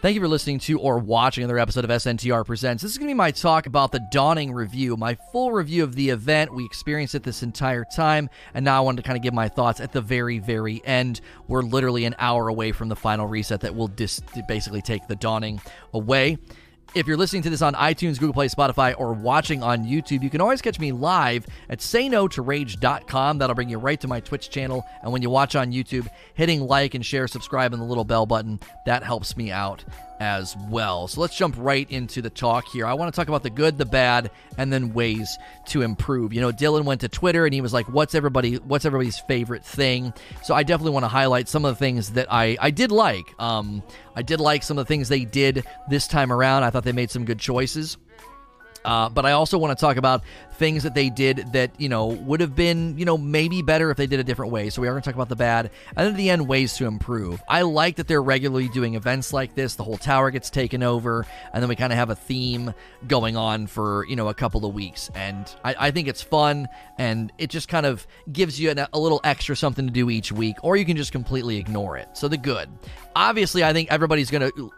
Thank you for listening to or watching another episode of SNTR Presents. This is going to be my talk about the Dawning Review, my full review of the event. We experienced it this entire time, and now I wanted to kind of give my thoughts at the very, very end. We're literally an hour away from the final reset that will dis- basically take the Dawning away. If you're listening to this on iTunes, Google Play, Spotify, or watching on YouTube, you can always catch me live at sayno2rage.com. That'll bring you right to my Twitch channel. And when you watch on YouTube, hitting like and share, subscribe, and the little bell button, that helps me out as well. So let's jump right into the talk here. I want to talk about the good, the bad, and then ways to improve. You know, Dylan went to Twitter and he was like, "What's everybody? What's everybody's favorite thing?" So I definitely want to highlight some of the things that I I did like. Um, I did like some of the things they did this time around. I thought they made some good choices. Uh, but I also want to talk about things that they did that, you know, would have been, you know, maybe better if they did a different way. So we are going to talk about the bad. And then at the end, ways to improve. I like that they're regularly doing events like this. The whole tower gets taken over. And then we kind of have a theme going on for, you know, a couple of weeks. And I, I think it's fun. And it just kind of gives you an, a little extra something to do each week. Or you can just completely ignore it. So the good. Obviously, I think everybody's going to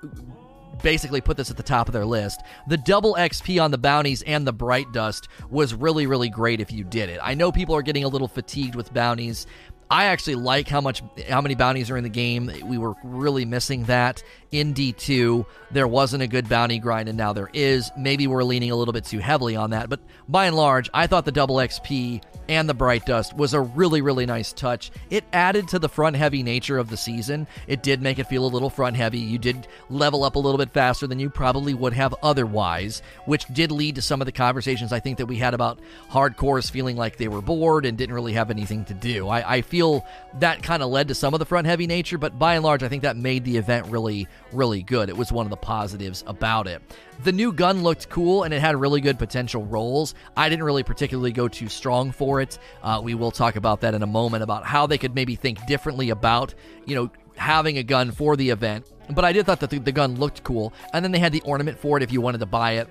basically put this at the top of their list. The double XP on the bounties and the bright dust was really, really great if you did it. I know people are getting a little fatigued with bounties. I actually like how much how many bounties are in the game. We were really missing that in D2. There wasn't a good bounty grind and now there is. Maybe we're leaning a little bit too heavily on that, but by and large, I thought the double XP and the bright dust was a really really nice touch. It added to the front heavy nature of the season. It did make it feel a little front heavy. You did level up a little bit faster than you probably would have otherwise, which did lead to some of the conversations I think that we had about hardcores feeling like they were bored and didn't really have anything to do. I, I feel that kind of led to some of the front heavy nature, but by and large, I think that made the event really, really good. It was one of the positives about it. The new gun looked cool and it had really good potential rolls. I didn't really particularly go too strong for it. Uh, we will talk about that in a moment about how they could maybe think differently about, you know, having a gun for the event. But I did thought that the, the gun looked cool. And then they had the ornament for it if you wanted to buy it.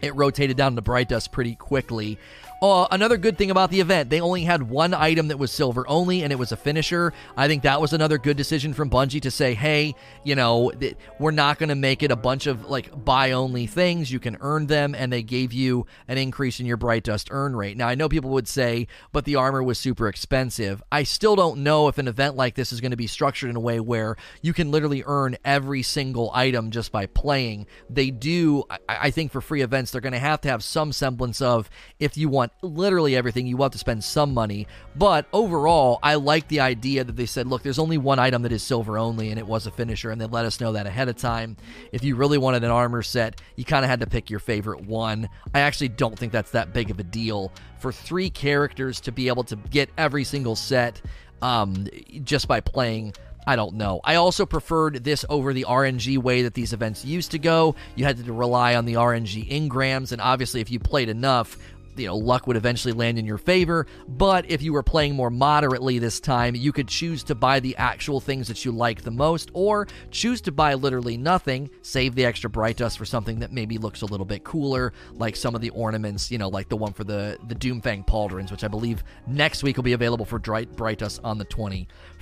It rotated down to bright dust pretty quickly. Uh, another good thing about the event, they only had one item that was silver only, and it was a finisher. I think that was another good decision from Bungie to say, hey, you know, th- we're not going to make it a bunch of like buy only things. You can earn them, and they gave you an increase in your Bright Dust earn rate. Now, I know people would say, but the armor was super expensive. I still don't know if an event like this is going to be structured in a way where you can literally earn every single item just by playing. They do, I, I think, for free events, they're going to have to have some semblance of if you want literally everything, you have to spend some money. But overall, I like the idea that they said, look, there's only one item that is silver only, and it was a finisher, and they let us know that ahead of time. If you really wanted an armor set, you kind of had to pick your favorite one. I actually don't think that's that big of a deal for three characters to be able to get every single set um, just by playing I don't know. I also preferred this over the RNG way that these events used to go. You had to rely on the RNG engrams, and obviously, if you played enough, you know, luck would eventually land in your favor. But if you were playing more moderately this time, you could choose to buy the actual things that you like the most, or choose to buy literally nothing, save the extra bright dust for something that maybe looks a little bit cooler, like some of the ornaments, you know, like the one for the, the Doomfang Pauldrons, which I believe next week will be available for bright, bright dust on the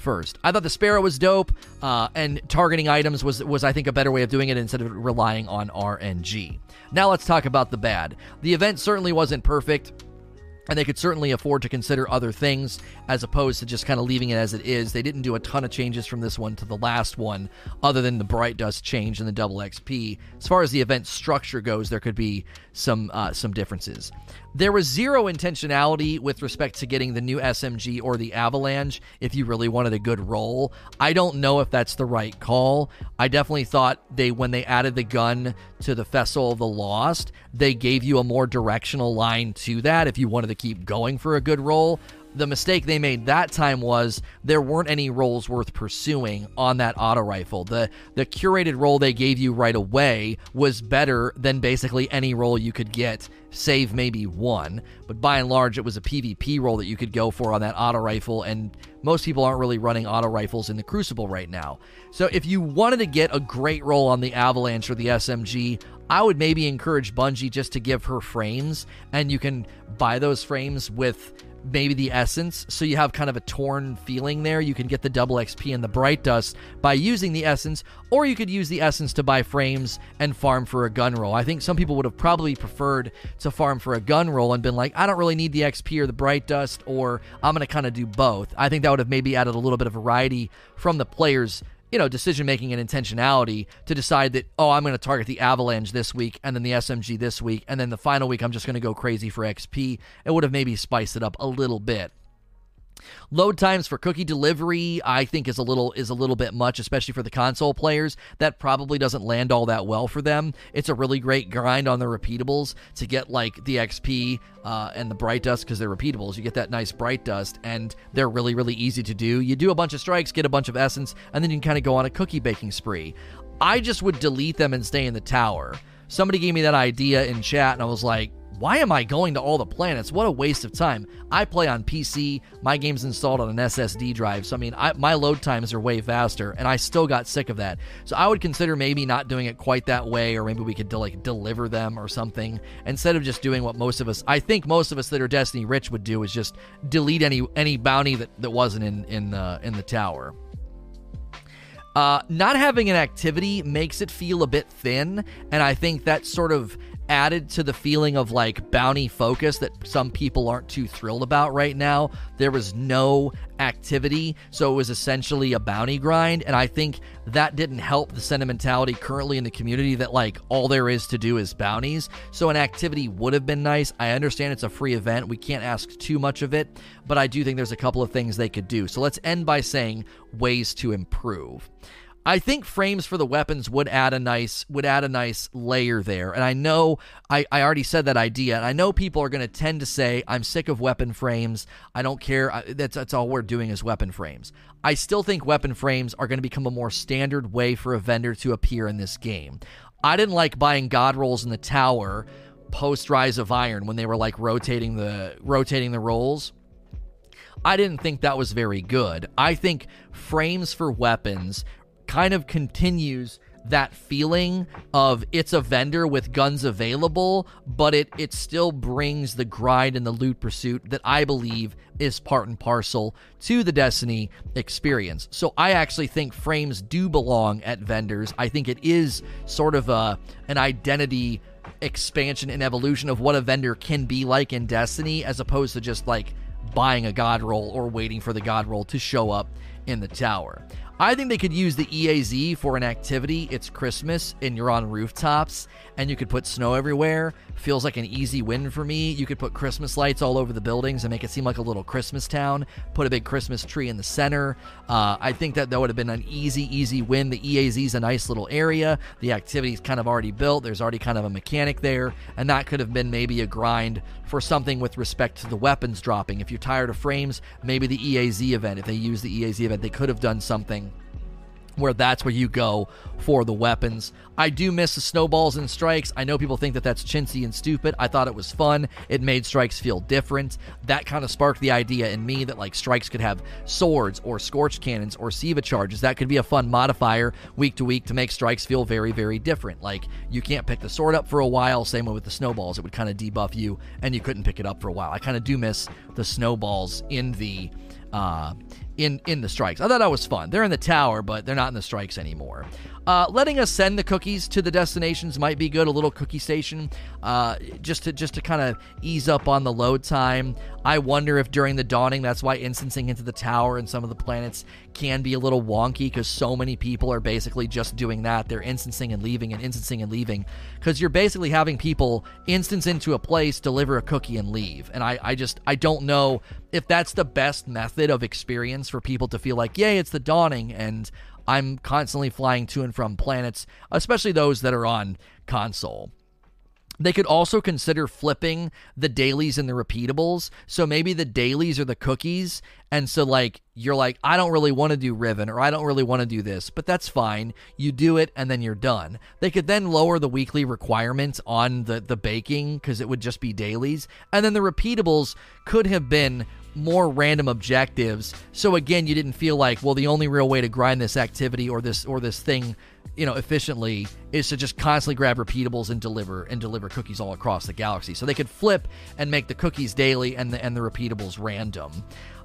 21st. I thought the Sparrow was dope, uh, and targeting items was, was, I think, a better way of doing it instead of relying on RNG. Now let's talk about the bad. The event certainly wasn't perfect and they could certainly afford to consider other things as opposed to just kind of leaving it as it is. They didn't do a ton of changes from this one to the last one, other than the bright dust change and the double XP. As far as the event structure goes, there could be some uh, some differences. There was zero intentionality with respect to getting the new SMG or the Avalanche if you really wanted a good roll. I don't know if that's the right call. I definitely thought they, when they added the gun to the Festival of the Lost, they gave you a more directional line to that if you wanted to keep going for a good roll the mistake they made that time was there weren't any rolls worth pursuing on that auto rifle. The the curated roll they gave you right away was better than basically any roll you could get, save maybe one. But by and large, it was a PvP roll that you could go for on that auto rifle, and most people aren't really running auto rifles in the Crucible right now. So if you wanted to get a great roll on the Avalanche or the SMG, I would maybe encourage Bungie just to give her frames, and you can buy those frames with maybe the essence. So you have kind of a torn feeling there. You can get the double xp and the bright dust by using the essence or you could use the essence to buy frames and farm for a gun roll. I think some people would have probably preferred to farm for a gun roll and been like i don't really need the xp or the bright dust or i'm going to kind of do both. I think that would have maybe added a little bit of variety from the players you know, decision making and intentionality to decide that, oh, I'm going to target the Avalanche this week and then the SMG this week, and then the final week I'm just going to go crazy for XP. It would have maybe spiced it up a little bit. Load times for cookie delivery, I think, is a little is a little bit much, especially for the console players. That probably doesn't land all that well for them. It's a really great grind on the repeatables to get like the XP uh, and the bright dust because they're repeatables. You get that nice bright dust, and they're really really easy to do. You do a bunch of strikes, get a bunch of essence, and then you can kind of go on a cookie baking spree. I just would delete them and stay in the tower. Somebody gave me that idea in chat, and I was like, why am I going to all the planets? What a waste of time. I play on PC. My game's installed on an SSD drive. So, I mean, I, my load times are way faster, and I still got sick of that. So, I would consider maybe not doing it quite that way, or maybe we could like deliver them or something instead of just doing what most of us, I think most of us that are Destiny rich would do is just delete any any bounty that, that wasn't in in uh, in the tower. Uh, not having an activity makes it feel a bit thin, and I think that sort of added to the feeling of like bounty focus that some people aren't too thrilled about right now. There was no activity, so it was essentially a bounty grind, and I think that didn't help the sentimentality currently in the community that like all there is to do is bounties. So an activity would have been nice. I understand it's a free event. We can't ask too much of it, but I do think there's a couple of things they could do. So let's end by saying ways to improve. I think frames for the weapons would add a nice would add a nice layer there. And I know I, I already said that idea, and I know people are going to tend to say I'm sick of weapon frames. I don't care. I, that's that's all we're doing is weapon frames. I still think weapon frames are going to become a more standard way for a vendor to appear in this game. I didn't like buying god rolls in the tower post Rise of Iron when they were like rotating the rotating the rolls. I didn't think that was very good. I think frames for weapons kind of continues that feeling of it's a vendor with guns available, but it it still brings the grind and the loot pursuit that I believe is part and parcel to the Destiny experience. So I actually think frames do belong at vendors. I think it is sort of a an identity expansion and evolution of what a vendor can be like in Destiny as opposed to just like buying a god roll or waiting for the god roll to show up in the tower. I think they could use the EAZ for an activity. It's Christmas and you're on rooftops and you could put snow everywhere. Feels like an easy win for me. You could put Christmas lights all over the buildings and make it seem like a little Christmas town. Put a big Christmas tree in the center. Uh, I think that that would have been an easy, easy win. The EAZ is a nice little area. The activity's kind of already built. There's already kind of a mechanic there. And that could have been maybe a grind for something with respect to the weapons dropping. If you're tired of frames, maybe the EAZ event. If they use the EAZ event, they could have done something where that's where you go for the weapons. I do miss the snowballs and strikes. I know people think that that's chintzy and stupid. I thought it was fun. It made strikes feel different. That kind of sparked the idea in me that like strikes could have swords or scorched cannons or Siva charges. That could be a fun modifier week to week to make strikes feel very, very different. Like you can't pick the sword up for a while. Same way with the snowballs. It would kind of debuff you and you couldn't pick it up for a while. I kind of do miss the snowballs in the uh, in in the strikes. I thought that was fun. They're in the tower, but they're not in the strikes anymore. Uh, letting us send the cookies to the destinations might be good. A little cookie station, uh, just to just to kind of ease up on the load time. I wonder if during the dawning, that's why instancing into the tower and some of the planets can be a little wonky because so many people are basically just doing that. They're instancing and leaving and instancing and leaving because you're basically having people instance into a place, deliver a cookie, and leave. And I, I just I don't know if that's the best method of experience for people to feel like, yay, it's the dawning and I'm constantly flying to and from planets, especially those that are on console. They could also consider flipping the dailies and the repeatables. So maybe the dailies are the cookies. And so, like, you're like, I don't really want to do Riven or I don't really want to do this, but that's fine. You do it and then you're done. They could then lower the weekly requirements on the, the baking because it would just be dailies. And then the repeatables could have been more random objectives. So again, you didn't feel like, well, the only real way to grind this activity or this or this thing, you know, efficiently is to just constantly grab repeatables and deliver and deliver cookies all across the galaxy. So they could flip and make the cookies daily and the and the repeatables random.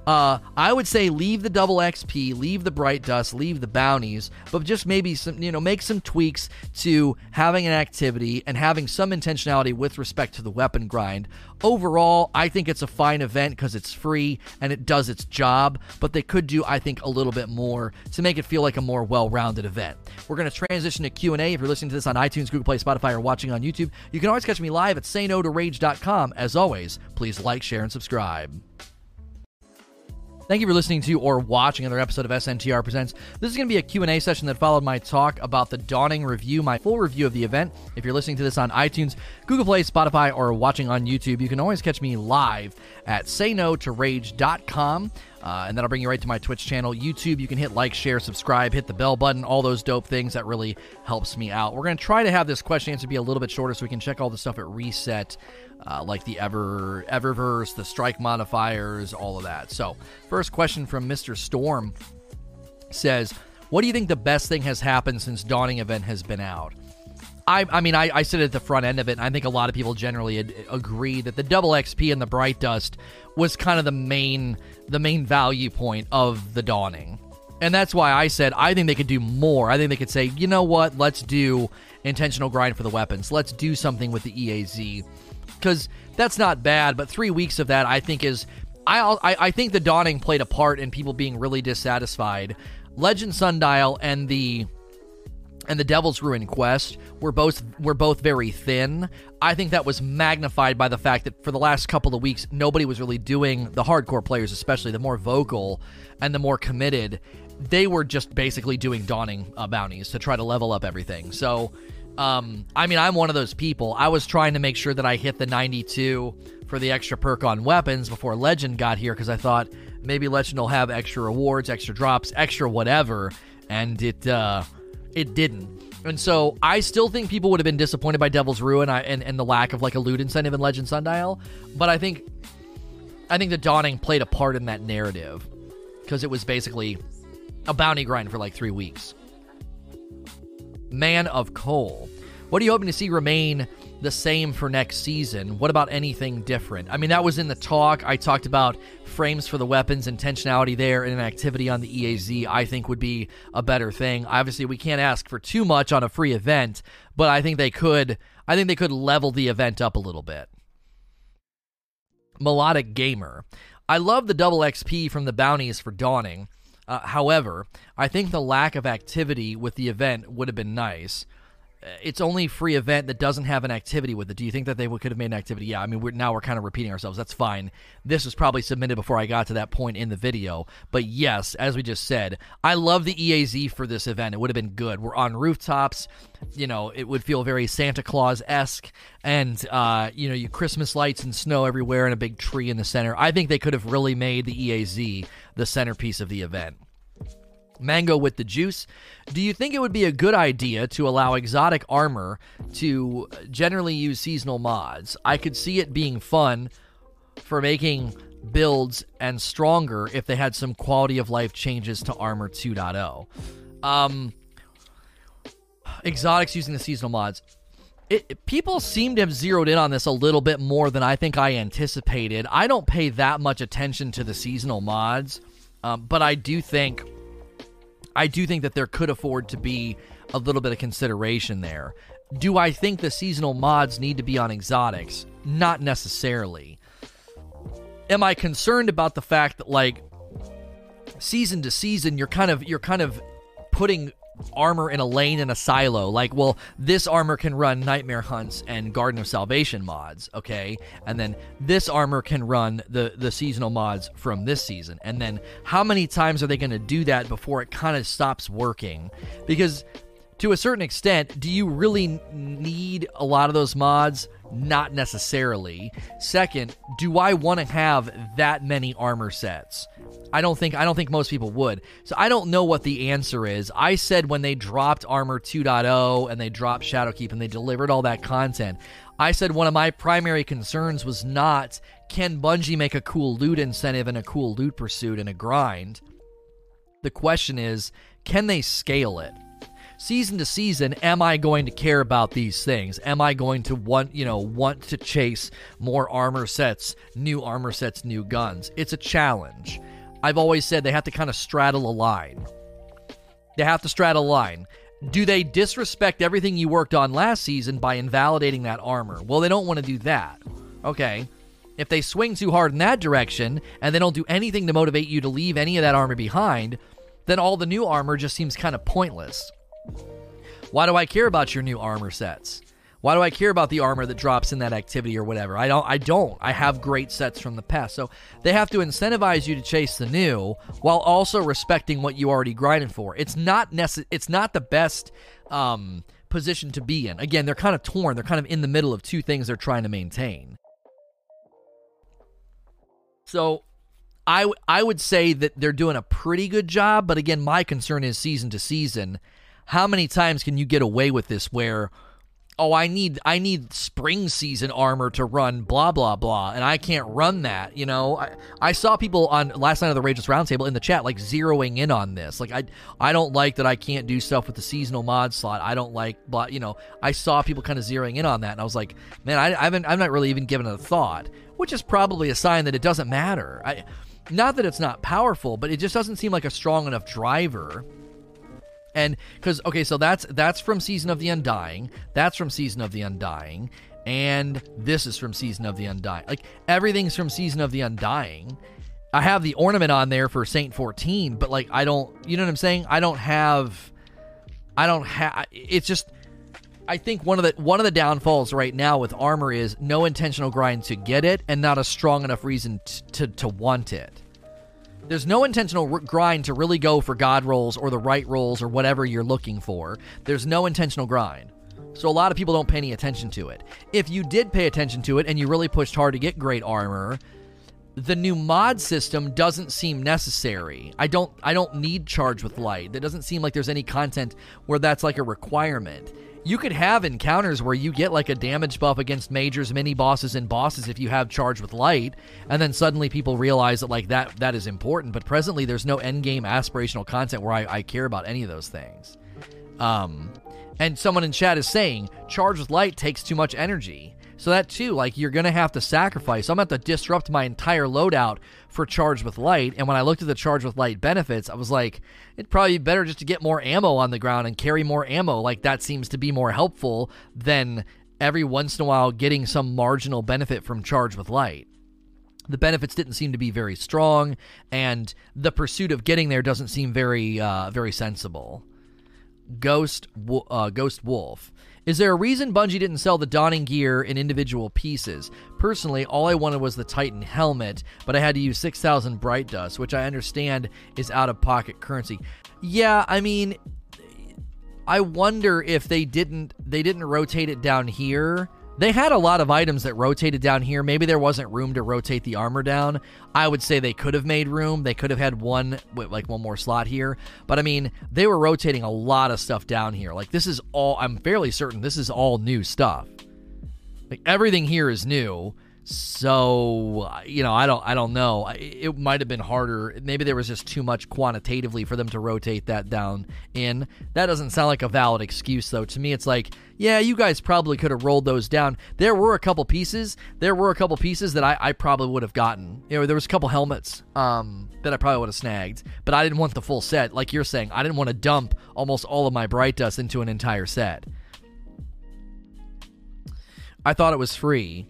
Uh, I would say leave the double XP, leave the bright dust, leave the bounties, but just maybe some, you know, make some tweaks to having an activity and having some intentionality with respect to the weapon grind. Overall, I think it's a fine event because it's free and it does its job, but they could do, I think, a little bit more to make it feel like a more well-rounded event. We're going to transition to Q&A. If you're listening to this on iTunes, Google Play, Spotify, or watching on YouTube, you can always catch me live at sayno2rage.com. As always, please like, share, and subscribe. Thank you for listening to or watching another episode of SNTR Presents. This is going to be a Q&A session that followed my talk about the Dawning Review, my full review of the event. If you're listening to this on iTunes, Google Play, Spotify, or watching on YouTube, you can always catch me live at sayno2rage.com. Uh, and that'll bring you right to my Twitch channel. YouTube, you can hit like, share, subscribe, hit the bell button, all those dope things. That really helps me out. We're going to try to have this question answer be a little bit shorter so we can check all the stuff at reset uh, like the Ever Eververse, the strike modifiers, all of that. So, first question from Mr. Storm says, "What do you think the best thing has happened since Dawning Event has been out?" I, I mean, I, I sit at the front end of it, and I think a lot of people generally ad- agree that the double XP and the Bright Dust was kind of the main the main value point of the Dawning. And that's why I said I think they could do more. I think they could say, you know what, let's do intentional grind for the weapons. Let's do something with the EAZ because that's not bad. But three weeks of that, I think, is I, I I think the dawning played a part in people being really dissatisfied. Legend Sundial and the and the Devil's Ruin quest were both were both very thin. I think that was magnified by the fact that for the last couple of weeks nobody was really doing the hardcore players especially the more vocal and the more committed they were just basically doing dawning uh, bounties to try to level up everything. So um, I mean, I'm one of those people. I was trying to make sure that I hit the 92 for the extra perk on weapons before Legend got here because I thought maybe Legend will have extra rewards, extra drops, extra whatever, and it uh, it didn't. And so I still think people would have been disappointed by Devil's Ruin and, and the lack of like a loot incentive in Legend Sundial. But I think I think the Dawning played a part in that narrative because it was basically a bounty grind for like three weeks. Man of Coal. What are you hoping to see remain the same for next season? What about anything different? I mean, that was in the talk. I talked about frames for the weapons, intentionality there, and an activity on the EAZ, I think would be a better thing. Obviously, we can't ask for too much on a free event, but I think they could I think they could level the event up a little bit. Melodic Gamer. I love the double XP from the bounties for Dawning. Uh, however, I think the lack of activity with the event would have been nice. Uh, it's only free event that doesn't have an activity with it. Do you think that they could have made an activity? Yeah, I mean, we're, now we're kind of repeating ourselves. That's fine. This was probably submitted before I got to that point in the video. But yes, as we just said, I love the EAZ for this event. It would have been good. We're on rooftops. You know, it would feel very Santa Claus esque. And, uh, you know, you Christmas lights and snow everywhere and a big tree in the center. I think they could have really made the EAZ the centerpiece of the event. Mango with the juice. Do you think it would be a good idea to allow exotic armor to generally use seasonal mods? I could see it being fun for making builds and stronger if they had some quality of life changes to Armor 2.0. Um, exotics using the seasonal mods. It, people seem to have zeroed in on this a little bit more than I think I anticipated. I don't pay that much attention to the seasonal mods, um, but I do think I do think that there could afford to be a little bit of consideration there. Do I think the seasonal mods need to be on exotics? Not necessarily. Am I concerned about the fact that like season to season you're kind of you're kind of putting armor in a lane in a silo. Like, well, this armor can run Nightmare Hunts and Garden of Salvation mods, okay? And then this armor can run the the seasonal mods from this season. And then how many times are they going to do that before it kind of stops working? Because to a certain extent, do you really need a lot of those mods? Not necessarily. Second, do I want to have that many armor sets? I don't think I don't think most people would. So I don't know what the answer is. I said when they dropped Armor 2.0 and they dropped Shadowkeep and they delivered all that content, I said one of my primary concerns was not can Bungie make a cool loot incentive and a cool loot pursuit and a grind. The question is, can they scale it? Season to season am i going to care about these things? Am i going to want you know want to chase more armor sets new armor sets new guns? It's a challenge. I've always said they have to kind of straddle a line. They have to straddle a line. Do they disrespect everything you worked on last season by invalidating that armor? Well they don't want to do that. Okay. If they swing too hard in that direction and they don't do anything to motivate you to leave any of that armor behind then all the new armor just seems kind of pointless why do I care about your new armor sets? Why do I care about the armor that drops in that activity or whatever? I don't I don't. I have great sets from the past. So they have to incentivize you to chase the new while also respecting what you already grinded for. It's not necess- it's not the best um, position to be in. Again, they're kind of torn. They're kind of in the middle of two things they're trying to maintain. So I I would say that they're doing a pretty good job, but again, my concern is season to season how many times can you get away with this where oh i need i need spring season armor to run blah blah blah and i can't run that you know? I, I saw people on last night of the rageous roundtable in the chat like zeroing in on this. Like i i don't like that i can't do stuff with the seasonal mod slot. I don't like but you know i saw people kind of zeroing in on that and i was like man i, I haven't i'm not really even given it a thought which is probably a sign that it doesn't matter. I not that it's not powerful but it just doesn't seem like a strong enough driver and because okay, so that's that's from Season of the Undying. That's from Season of the Undying, and this is from Season of the Undying. Like everything's from Season of the Undying. I have the ornament on there for Saint 14, but like I don't, you know what I'm saying? I don't have, I don't have. It's just, I think one of the one of the downfalls right now with armor is no intentional grind to get it, and not a strong enough reason t- to to want it. There's no intentional r- grind to really go for God rolls or the right rolls or whatever you're looking for. There's no intentional grind. So a lot of people don't pay any attention to it. If you did pay attention to it and you really pushed hard to get great armor, the new mod system doesn't seem necessary. I don't I don't need charge with light. There doesn't seem like there's any content where that's like a requirement you could have encounters where you get like a damage buff against majors, mini bosses, and bosses if you have charge with light, and then suddenly people realize that like that that is important. But presently, there's no end game aspirational content where I, I care about any of those things. Um, and someone in chat is saying charge with light takes too much energy. So that too, like you're gonna have to sacrifice. I'm gonna have to disrupt my entire loadout for Charge with Light. And when I looked at the Charge with Light benefits, I was like, it'd probably be better just to get more ammo on the ground and carry more ammo. Like that seems to be more helpful than every once in a while getting some marginal benefit from Charge with Light. The benefits didn't seem to be very strong, and the pursuit of getting there doesn't seem very, uh, very sensible. Ghost, uh, Ghost Wolf. Is there a reason Bungie didn't sell the Dawning gear in individual pieces? Personally, all I wanted was the Titan helmet, but I had to use 6,000 Bright Dust, which I understand is out of pocket currency. Yeah, I mean, I wonder if they didn't they didn't rotate it down here they had a lot of items that rotated down here. Maybe there wasn't room to rotate the armor down. I would say they could have made room. They could have had one like one more slot here. But I mean, they were rotating a lot of stuff down here. Like this is all I'm fairly certain this is all new stuff. Like everything here is new. So you know, I don't, I don't know. It might have been harder. Maybe there was just too much quantitatively for them to rotate that down in. That doesn't sound like a valid excuse, though. To me, it's like, yeah, you guys probably could have rolled those down. There were a couple pieces. There were a couple pieces that I, I probably would have gotten. You know, there was a couple helmets um, that I probably would have snagged, but I didn't want the full set. Like you're saying, I didn't want to dump almost all of my bright dust into an entire set. I thought it was free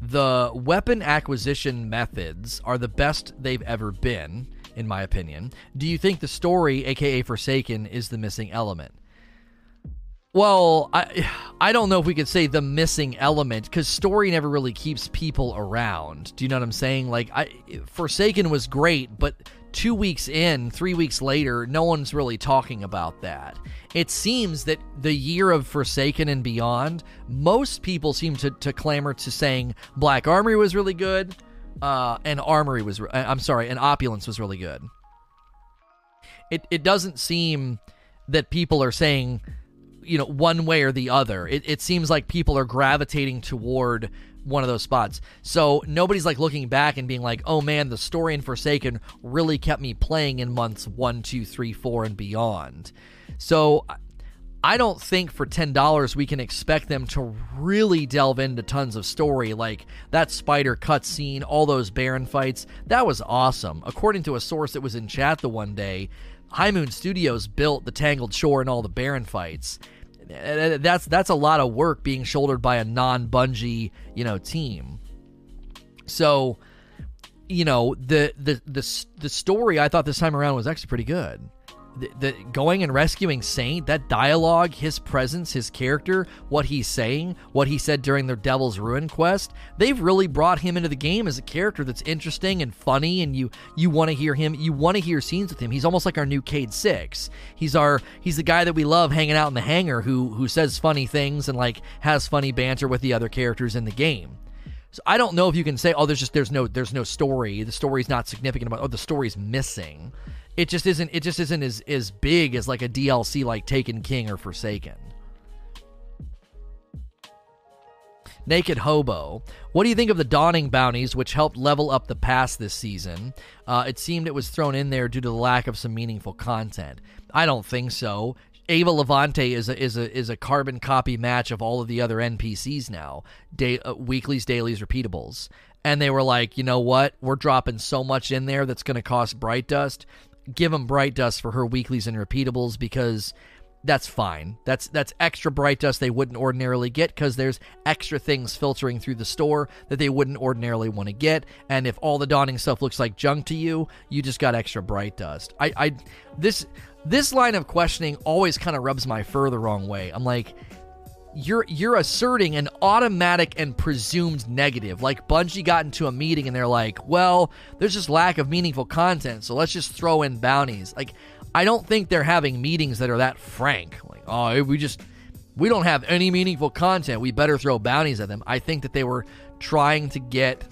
the weapon acquisition methods are the best they've ever been, in my opinion. Do you think the story, aka Forsaken, is the missing element? Well, I I don't know if we could say the missing element because story never really keeps people around. Do you know what I'm saying? Like, I Forsaken was great, but two weeks in, three weeks later, no one's really talking about that. It seems that the year of Forsaken and beyond, most people seem to, to clamor to saying Black Armory was really good, uh, and Armory was, uh, I'm sorry, and Opulence was really good. It, it doesn't seem that people are saying, you know, one way or the other. It, it seems like people are gravitating toward one of those spots. So nobody's like looking back and being like, oh man, the story in Forsaken really kept me playing in months one, two, three, four, and beyond. So I don't think for $10 we can expect them to really delve into tons of story like that spider cutscene, all those Baron fights. That was awesome. According to a source that was in chat the one day, High Moon Studios built the Tangled Shore and all the Baron fights. That's that's a lot of work being shouldered by a non-Bungie, you know, team. So, you know, the the the the story I thought this time around was actually pretty good the, the, going and rescuing Saint, that dialogue, his presence, his character, what he's saying, what he said during their Devil's Ruin quest, they've really brought him into the game as a character that's interesting and funny, and you you want to hear him, you want to hear scenes with him. He's almost like our new Cayde Six. He's our he's the guy that we love hanging out in the hangar who who says funny things and like has funny banter with the other characters in the game. So I don't know if you can say, oh, there's just there's no there's no story. The story's not significant about. Oh, the story's missing it just isn't it just isn't as as big as like a DLC like Taken King or Forsaken. Naked Hobo. What do you think of the Dawning bounties, which helped level up the pass this season? Uh, it seemed it was thrown in there due to the lack of some meaningful content. I don't think so. Eva Levante is a is a is a carbon copy match of all of the other NPCs now. Day, uh, weeklies, dailies, repeatables, and they were like, you know what? We're dropping so much in there that's going to cost Bright Dust give them bright dust for her weeklies and repeatables because that's fine. That's that's extra bright dust they wouldn't ordinarily get because there's extra things filtering through the store that they wouldn't ordinarily want to get. And if all the dawning stuff looks like junk to you, you just got extra bright dust. I, I this this line of questioning always kind of rubs my fur the wrong way. I'm like, you're you're asserting an automatic and presumed negative. Like Bungie got into a meeting and they're like, "Well, there's just lack of meaningful content, so let's just throw in bounties." Like I don't think they're having meetings that are that frank. Like, "Oh, we just we don't have any meaningful content. We better throw bounties at them." I think that they were trying to get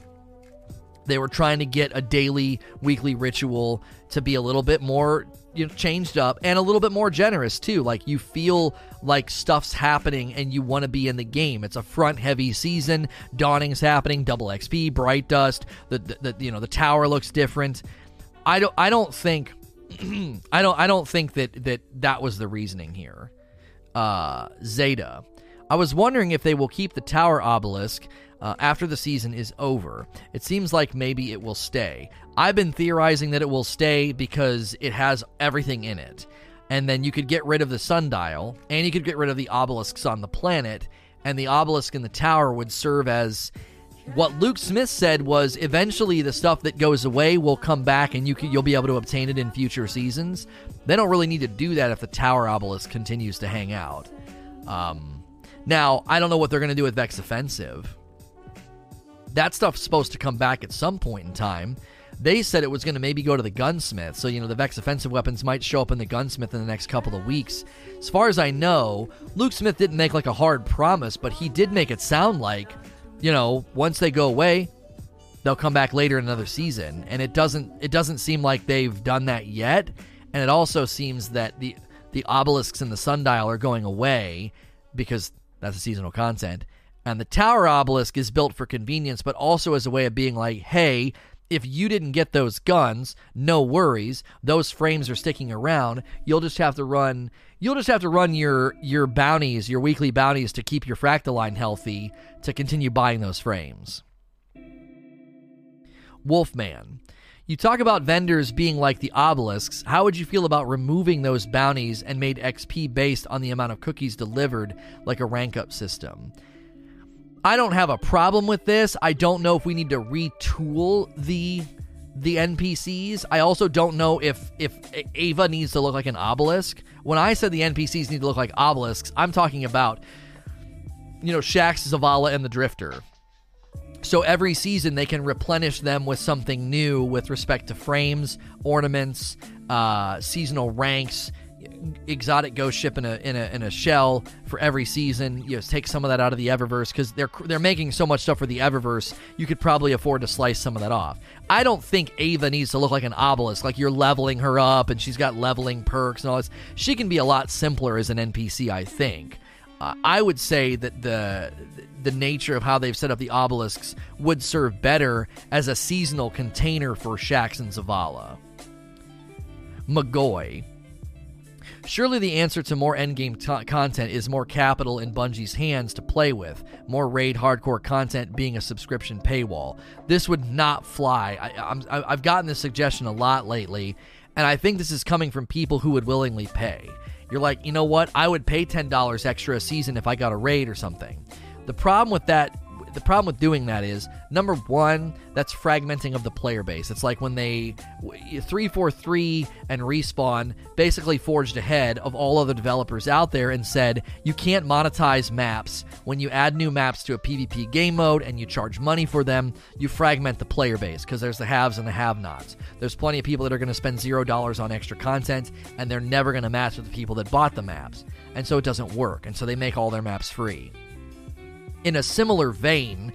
they were trying to get a daily, weekly ritual to be a little bit more you know, changed up and a little bit more generous too. Like you feel like stuff's happening and you want to be in the game. It's a front heavy season. Dawning's happening. Double XP, Bright Dust. The, the, the you know the tower looks different. I don't I don't think I don't I don't think that that that was the reasoning here. Uh, Zeta. I was wondering if they will keep the tower obelisk uh, after the season is over. It seems like maybe it will stay. I've been theorizing that it will stay because it has everything in it. And then you could get rid of the sundial, and you could get rid of the obelisks on the planet, and the obelisk in the tower would serve as what Luke Smith said was eventually the stuff that goes away will come back and you can, you'll be able to obtain it in future seasons. They don't really need to do that if the tower obelisk continues to hang out. Um, now, I don't know what they're going to do with Vex Offensive that stuff's supposed to come back at some point in time. They said it was going to maybe go to the gunsmith. So, you know, the Vex offensive weapons might show up in the gunsmith in the next couple of weeks. As far as I know, Luke Smith didn't make like a hard promise, but he did make it sound like, you know, once they go away, they'll come back later in another season. And it doesn't it doesn't seem like they've done that yet. And it also seems that the the obelisks and the sundial are going away because that's a seasonal content and the tower obelisk is built for convenience, but also as a way of being like, hey, if you didn't get those guns, no worries. Those frames are sticking around. You'll just have to run you'll just have to run your your bounties, your weekly bounties to keep your fractal line healthy to continue buying those frames. Wolfman. You talk about vendors being like the obelisks. How would you feel about removing those bounties and made XP based on the amount of cookies delivered like a rank up system? I don't have a problem with this. I don't know if we need to retool the the NPCs. I also don't know if if Eva needs to look like an obelisk. When I said the NPCs need to look like obelisks, I'm talking about you know Shaxx, Zavala, and the Drifter. So every season they can replenish them with something new with respect to frames, ornaments, uh, seasonal ranks, exotic ghost ship in a in a in a shell for every season. You know, take some of that out of the Eververse because they're they're making so much stuff for the Eververse. You could probably afford to slice some of that off. I don't think Eva needs to look like an obelisk, like you're leveling her up and she's got leveling perks and all this. She can be a lot simpler as an NPC, I think. Uh, I would say that the the nature of how they've set up the obelisks would serve better as a seasonal container for Shaxx and Zavala. McGoy Surely the answer to more endgame t- content is more capital in Bungie's hands to play with, more raid hardcore content being a subscription paywall. This would not fly. I, have gotten this suggestion a lot lately, and I think this is coming from people who would willingly pay. You're like, you know what? I would pay $10 extra a season if I got a raid or something. The problem with that the problem with doing that is number one, that's fragmenting of the player base. It's like when they 343 and respawn basically forged ahead of all other developers out there and said you can't monetize maps when you add new maps to a PvP game mode and you charge money for them. You fragment the player base because there's the haves and the have-nots. There's plenty of people that are going to spend zero dollars on extra content and they're never going to match with the people that bought the maps, and so it doesn't work. And so they make all their maps free in a similar vein,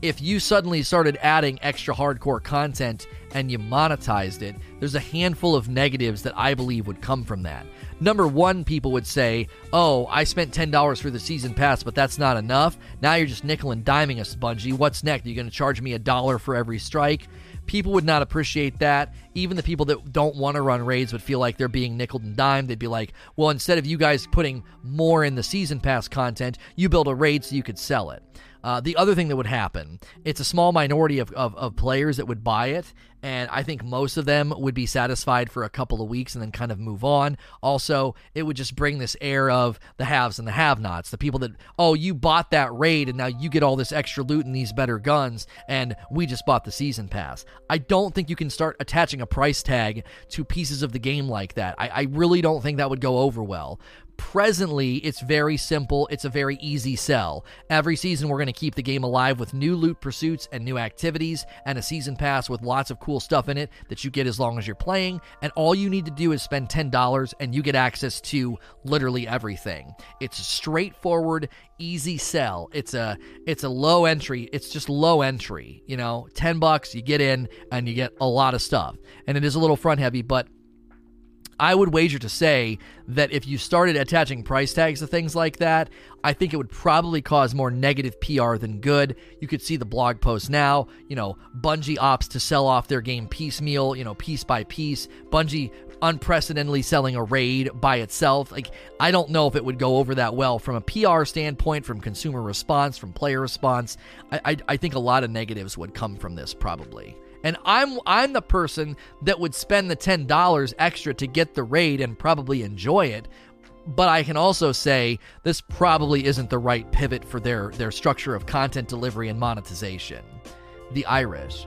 if you suddenly started adding extra hardcore content and you monetized it, there's a handful of negatives that I believe would come from that. Number one, people would say, Oh, I spent $10 for the season pass, but that's not enough. Now you're just nickel and diming us, Bungie. What's next? Are you going to charge me a dollar for every strike? People would not appreciate that. Even the people that don't want to run raids would feel like they're being nickel and dimed. They'd be like, well, instead of you guys putting more in the season pass content, you build a raid so you could sell it. Uh, the other thing that would happen, it's a small minority of, of, of, players that would buy it, and I think most of them would be satisfied for a couple of weeks and then kind of move on. Also, it would just bring this air of the haves and the have nots, the people that, oh, you bought that raid and now you get all this extra loot and these better guns, and we just bought the season pass. I don't think you can start attaching a price tag to pieces of the game like that. I, I really don't think that would go over well. Presently, it's very simple. It's a very easy sell. Every season, we're going to keep the game alive with new loot pursuits and new activities, and a season pass with lots of cool stuff in it that you get as long as you're playing. And all you need to do is spend $10 and you get access to literally everything. It's a straightforward, easy sell. It's a it's a low entry. It's just low entry. You know, 10 bucks, you get in and you get a lot of stuff. And it is a little front heavy, but I would wager to say that if you started attaching price tags to things like that, I think it would probably cause more negative PR than good. You could see the blog post now, you know, Bungie opts to sell off their game piecemeal, you know, piece by piece. Bungie unprecedentedly selling a raid by itself. Like, I don't know if it would go over that well from a PR standpoint, from consumer response, from player response. I, I, I think a lot of negatives would come from this probably. And I'm I'm the person that would spend the $10 extra to get the raid and probably enjoy it. But I can also say this probably isn't the right pivot for their their structure of content delivery and monetization. The Irish.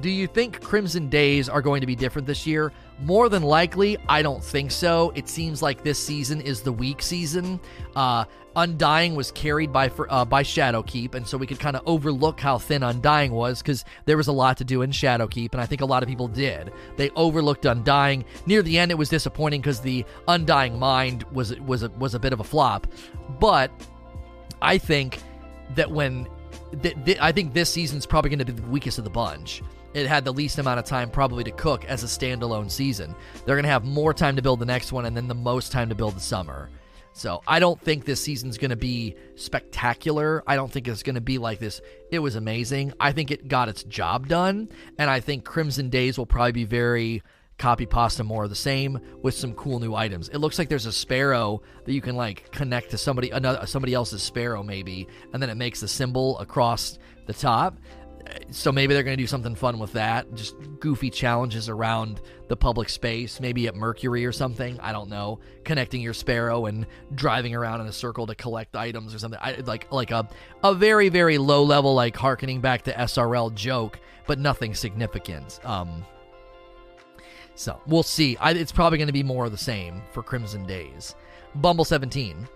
Do you think Crimson Days are going to be different this year? More than likely, I don't think so. It seems like this season is the weak season. Uh, Undying was carried by uh, by Shadowkeep, and so we could kind of overlook how thin Undying was because there was a lot to do in Shadowkeep, and I think a lot of people did. They overlooked Undying. Near the end, it was disappointing because the Undying Mind was was a, was a bit of a flop, but I think that when th- th- I think this season's probably going to be the weakest of the bunch it had the least amount of time probably to cook as a standalone season. They're going to have more time to build the next one and then the most time to build the summer. So I don't think this season's going to be spectacular. I don't think it's going to be like this. It was amazing. I think it got its job done. And I think Crimson Days will probably be very copy pasta more of the same with some cool new items. It looks like there's a sparrow that you can like connect to somebody another somebody else's sparrow maybe and then it makes the symbol across the top so maybe they're going to do something fun with that. Just goofy challenges around the public space, maybe at Mercury or something. I don't know. Connecting your Sparrow and driving around in a circle to collect items or something. I, like like a a very very low level, like harkening back to SRL joke, but nothing significant. Um. So we'll see. I, it's probably going to be more of the same for Crimson Days. Bumble 17.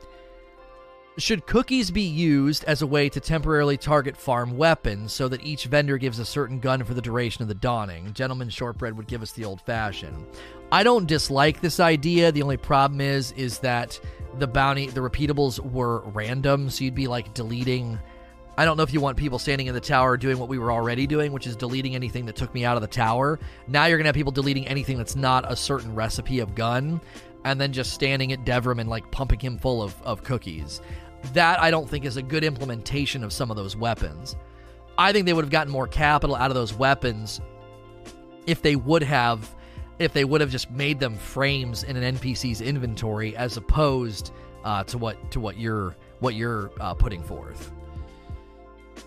Should cookies be used as a way to temporarily target farm weapons so that each vendor gives a certain gun for the duration of the dawning? Gentleman Shortbread would give us the old fashioned. I don't dislike this idea. The only problem is is that the bounty the repeatables were random, so you'd be like deleting I don't know if you want people standing in the tower doing what we were already doing, which is deleting anything that took me out of the tower. Now you're going to have people deleting anything that's not a certain recipe of gun and then just standing at Devrim and like pumping him full of, of cookies. That I don't think is a good implementation of some of those weapons. I think they would have gotten more capital out of those weapons if they would have if they would have just made them frames in an NPC's inventory as opposed uh, to what to what you're what you're uh, putting forth.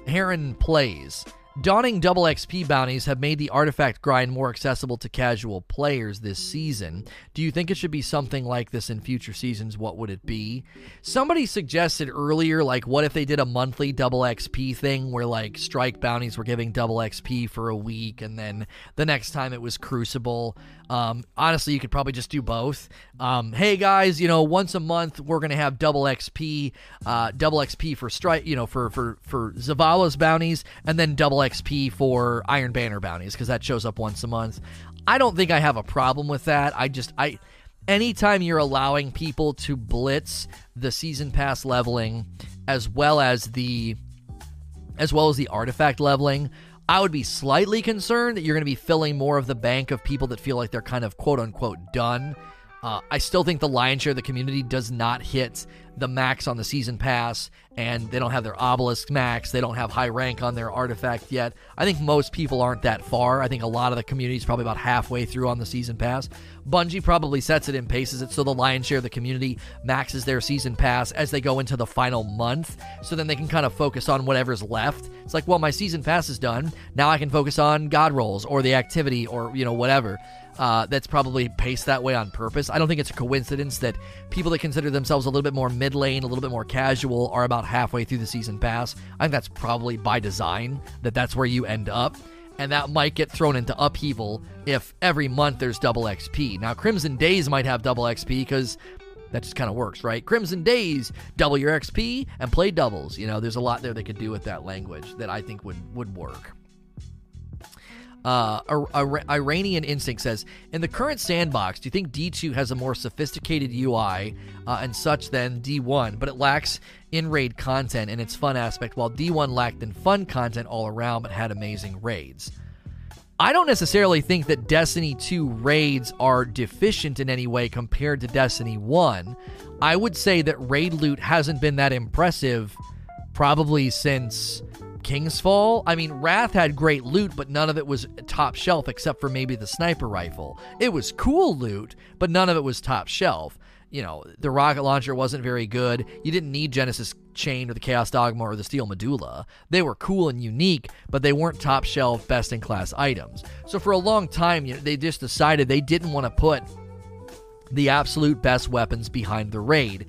Heron plays. Dawning double XP bounties have made the artifact grind more accessible to casual players this season. Do you think it should be something like this in future seasons? What would it be? Somebody suggested earlier, like, what if they did a monthly double XP thing where, like, strike bounties were giving double XP for a week and then the next time it was Crucible? Um, honestly, you could probably just do both. Um, hey guys, you know, once a month we're gonna have double XP, uh, double XP for strike, you know, for for for Zavala's bounties, and then double XP for Iron Banner bounties because that shows up once a month. I don't think I have a problem with that. I just I anytime you're allowing people to blitz the season pass leveling as well as the as well as the artifact leveling I would be slightly concerned that you're going to be filling more of the bank of people that feel like they're kind of quote unquote done. Uh, I still think the lion's share of the community does not hit the max on the season pass, and they don't have their obelisk max. They don't have high rank on their artifact yet. I think most people aren't that far. I think a lot of the community is probably about halfway through on the season pass. Bungie probably sets it and paces it so the lion's share of the community maxes their season pass as they go into the final month, so then they can kind of focus on whatever's left. It's like, well, my season pass is done. Now I can focus on god rolls or the activity or you know whatever uh, that's probably paced that way on purpose. I don't think it's a coincidence that people that consider themselves a little bit more mid lane, a little bit more casual, are about halfway through the season pass. I think that's probably by design that that's where you end up. And that might get thrown into upheaval if every month there's double XP. Now, Crimson Days might have double XP because that just kind of works, right? Crimson Days, double your XP and play doubles. You know, there's a lot there they could do with that language that I think would would work. Uh, Iranian Instinct says, in the current sandbox, do you think D2 has a more sophisticated UI uh, and such than D1, but it lacks in raid content and its fun aspect, while D1 lacked in fun content all around but had amazing raids? I don't necessarily think that Destiny 2 raids are deficient in any way compared to Destiny 1. I would say that raid loot hasn't been that impressive probably since King's Fall, I mean, Wrath had great loot, but none of it was top shelf except for maybe the sniper rifle. It was cool loot, but none of it was top shelf. You know, the rocket launcher wasn't very good. You didn't need Genesis Chain or the Chaos Dogma or the Steel Medulla. They were cool and unique, but they weren't top shelf, best in class items. So for a long time, you know, they just decided they didn't want to put the absolute best weapons behind the raid.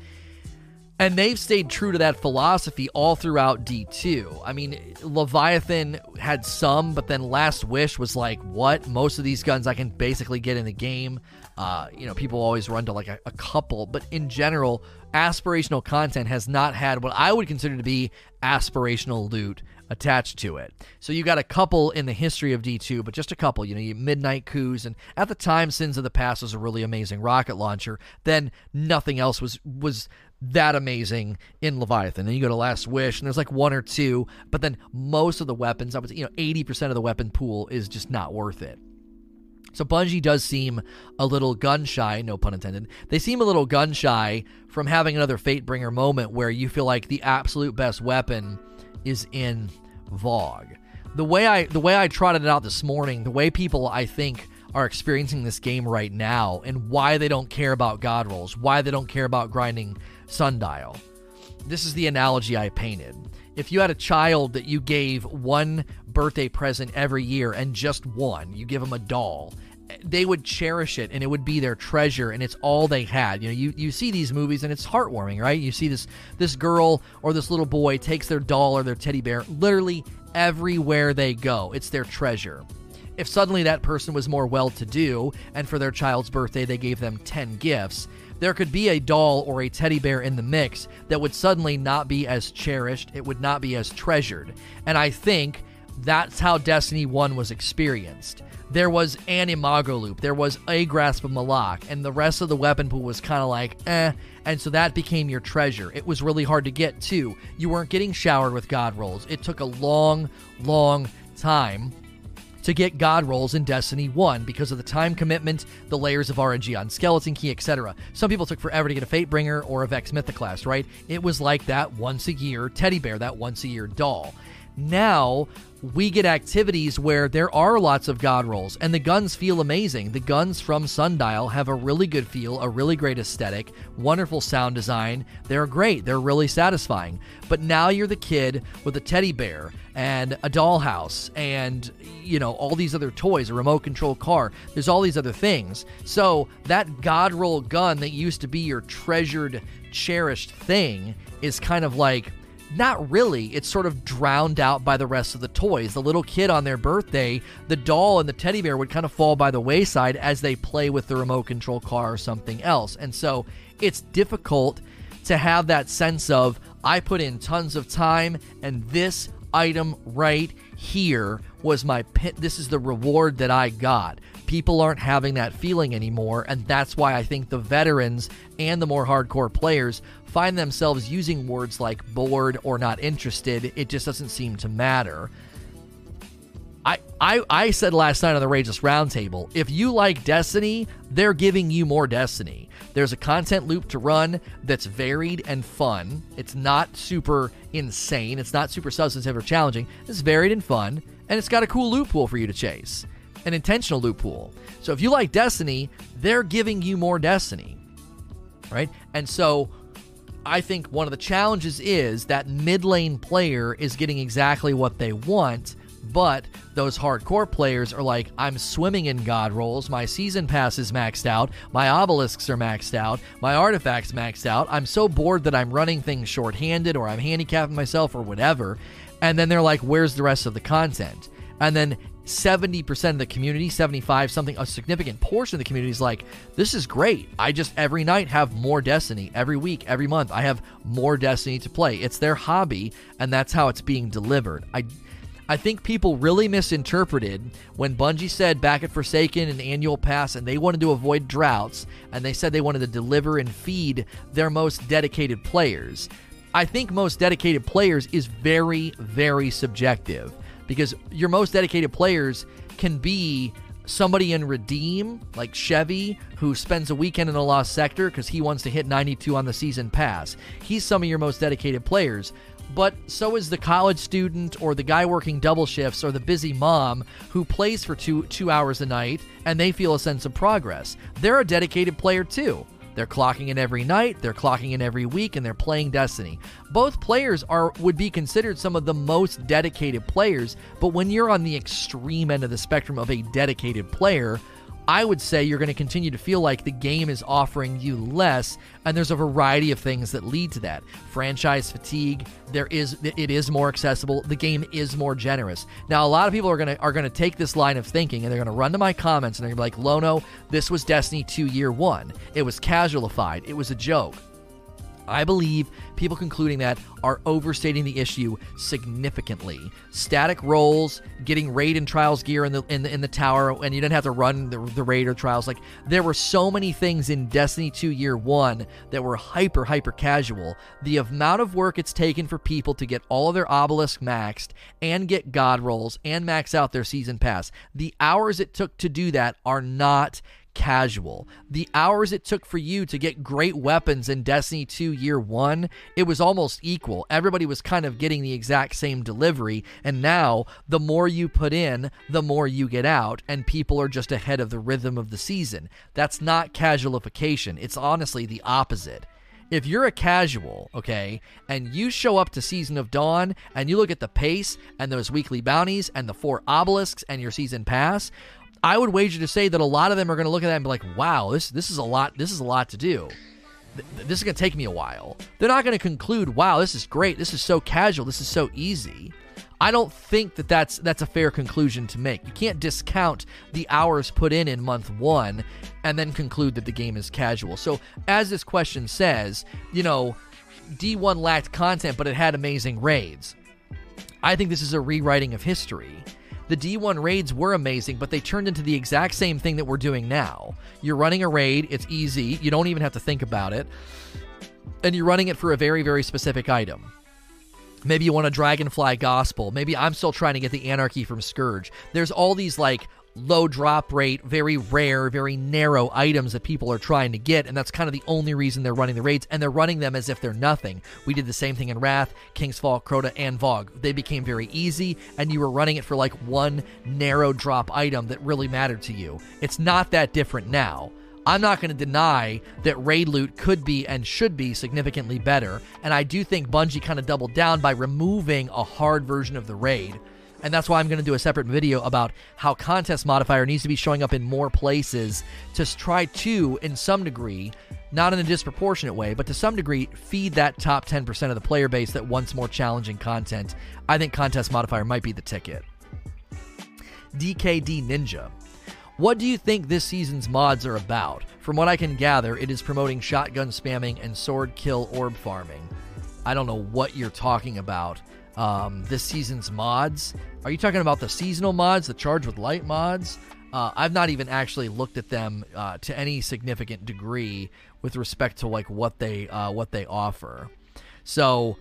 And they've stayed true to that philosophy all throughout D2. I mean, Leviathan had some, but then Last Wish was like, what? Most of these guns I can basically get in the game. Uh, you know, people always run to like a, a couple, but in general, aspirational content has not had what I would consider to be aspirational loot attached to it. So you got a couple in the history of D2, but just a couple. You know, you Midnight Coup, and at the time, Sins of the Past was a really amazing rocket launcher. Then nothing else was was that amazing in Leviathan. And you go to Last Wish, and there's like one or two, but then most of the weapons, I say, you know, 80% of the weapon pool is just not worth it. So Bungie does seem a little gun shy, no pun intended. They seem a little gun shy from having another Fatebringer moment where you feel like the absolute best weapon is in VoG. The way I the way I trotted it out this morning, the way people I think are experiencing this game right now and why they don't care about god rolls, why they don't care about grinding sundial. This is the analogy I painted. if you had a child that you gave one birthday present every year and just one, you give them a doll, they would cherish it and it would be their treasure and it's all they had. You know, you, you see these movies and it's heartwarming, right? You see this this girl or this little boy takes their doll or their teddy bear literally everywhere they go. It's their treasure. If suddenly that person was more well to do and for their child's birthday they gave them 10 gifts, there could be a doll or a teddy bear in the mix that would suddenly not be as cherished, it would not be as treasured. And I think that's how Destiny 1 was experienced there was an Imago loop, there was a Grasp of Malok, and the rest of the weapon pool was kind of like, eh. And so that became your treasure. It was really hard to get to. You weren't getting showered with God rolls. It took a long, long time to get God rolls in Destiny 1 because of the time commitment, the layers of RNG on Skeleton Key, etc. Some people took forever to get a Fatebringer or a Vex Mythoclast, right? It was like that once a year teddy bear, that once a year doll. Now we get activities where there are lots of god rolls and the guns feel amazing. The guns from Sundial have a really good feel, a really great aesthetic, wonderful sound design. They're great, they're really satisfying. But now you're the kid with a teddy bear and a dollhouse and you know all these other toys, a remote control car. There's all these other things. So that god roll gun that used to be your treasured, cherished thing is kind of like not really. It's sort of drowned out by the rest of the toys. The little kid on their birthday, the doll and the teddy bear would kind of fall by the wayside as they play with the remote control car or something else. And so it's difficult to have that sense of, I put in tons of time and this item right here was my pit. This is the reward that I got. People aren't having that feeling anymore. And that's why I think the veterans and the more hardcore players find themselves using words like bored or not interested, it just doesn't seem to matter. I, I, I said last night on the Rageless Roundtable if you like Destiny, they're giving you more Destiny. There's a content loop to run that's varied and fun. It's not super insane, it's not super substantive or challenging. It's varied and fun, and it's got a cool loop pool for you to chase an intentional loop pool. So if you like Destiny, they're giving you more Destiny. Right? And so I think one of the challenges is that mid lane player is getting exactly what they want, but those hardcore players are like, I'm swimming in god rolls, my season pass is maxed out, my obelisks are maxed out, my artifacts maxed out. I'm so bored that I'm running things shorthanded or I'm handicapping myself or whatever. And then they're like, where's the rest of the content? And then 70% of the community, 75 something, a significant portion of the community is like, this is great. I just every night have more Destiny. Every week, every month, I have more Destiny to play. It's their hobby, and that's how it's being delivered. I I think people really misinterpreted when Bungie said back at Forsaken and Annual Pass and they wanted to avoid droughts and they said they wanted to deliver and feed their most dedicated players. I think most dedicated players is very, very subjective because your most dedicated players can be somebody in Redeem, like Chevy, who spends a weekend in the Lost Sector because he wants to hit 92 on the season pass. He's some of your most dedicated players. But so is the college student or the guy working double shifts or the busy mom who plays for two two hours a night and they feel a sense of progress. They're a dedicated player too. They're clocking in every night, they're clocking in every week, and they're playing Destiny. Both players are would be considered some of the most dedicated players, but when you're on the extreme end of the spectrum of a dedicated player, I would say you're going to continue to feel like the game is offering you less, and there's a variety of things that lead to that. Franchise fatigue. There is it is more accessible. The game is more generous. Now, a lot of people are gonna are gonna take this line of thinking and they're gonna run to my comments and they're gonna be like, Lono, this was Destiny 2 Year One. It was casualified. It was a joke. I believe people concluding that are overstating the issue significantly. Static rolls, getting raid and trials gear in the in the, in the tower, and you didn't have to run the, the raid or trials. Like there were so many things in Destiny 2 Year One that were hyper hyper casual. The amount of work it's taken for people to get all of their obelisk maxed and get god rolls and max out their season pass, the hours it took to do that are not casual. The hours it took for you to get great weapons in Destiny 2 Year 1, it was almost equal. Everybody was kind of getting the exact same delivery, and now the more you put in, the more you get out, and people are just ahead of the rhythm of the season. That's not casualification, it's honestly the opposite. if you're a casual, okay, and you show up to Season of Dawn and you look at the pace and those weekly bounties and the four obelisks and your season pass, I would wager to say that a lot of them are going to look at that and be like, "Wow, this this is a lot. This is a lot to do. This is going to take me a while." They're not going to conclude, "Wow, this is great. This is so casual. This is so easy." I don't think that that's that's a fair conclusion to make. You can't discount the hours put in in month 1 and then conclude that the game is casual. So, as this question says, you know, D1 lacked content but it had amazing raids. I think this is a rewriting of history. The D1 raids were amazing, but they turned into the exact same thing that we're doing now. You're running a raid, it's easy, you don't even have to think about it, and you're running it for a very, very specific item. Maybe you want a Dragonfly Gospel. Maybe I'm still trying to get the Anarchy from Scourge. There's all these like low drop rate, very rare, very narrow items that people are trying to get, and that's kind of the only reason they're running the raids, and they're running them as if they're nothing. We did the same thing in Wrath, King's Fall, Crota, and VoG. They became very easy, and you were running it for like one narrow drop item that really mattered to you. It's not that different now. I'm not going to deny that raid loot could be and should be significantly better, and I do think Bungie kind of doubled down by removing a hard version of the raid. And that's why I'm going to do a separate video about how contest modifier needs to be showing up in more places to try to, in some degree, not in a disproportionate way, but to some degree, feed that top 10% of the player base that wants more challenging content. I think contest modifier might be the ticket. DKD Ninja. What do you think this season's mods are about? From what I can gather, it is promoting shotgun spamming and sword kill orb farming. I don't know what you're talking about. Um, this season's mods. Are you talking about the seasonal mods, the Charge with Light mods? Uh, I've not even actually looked at them uh, to any significant degree with respect to like what they uh, what they offer. So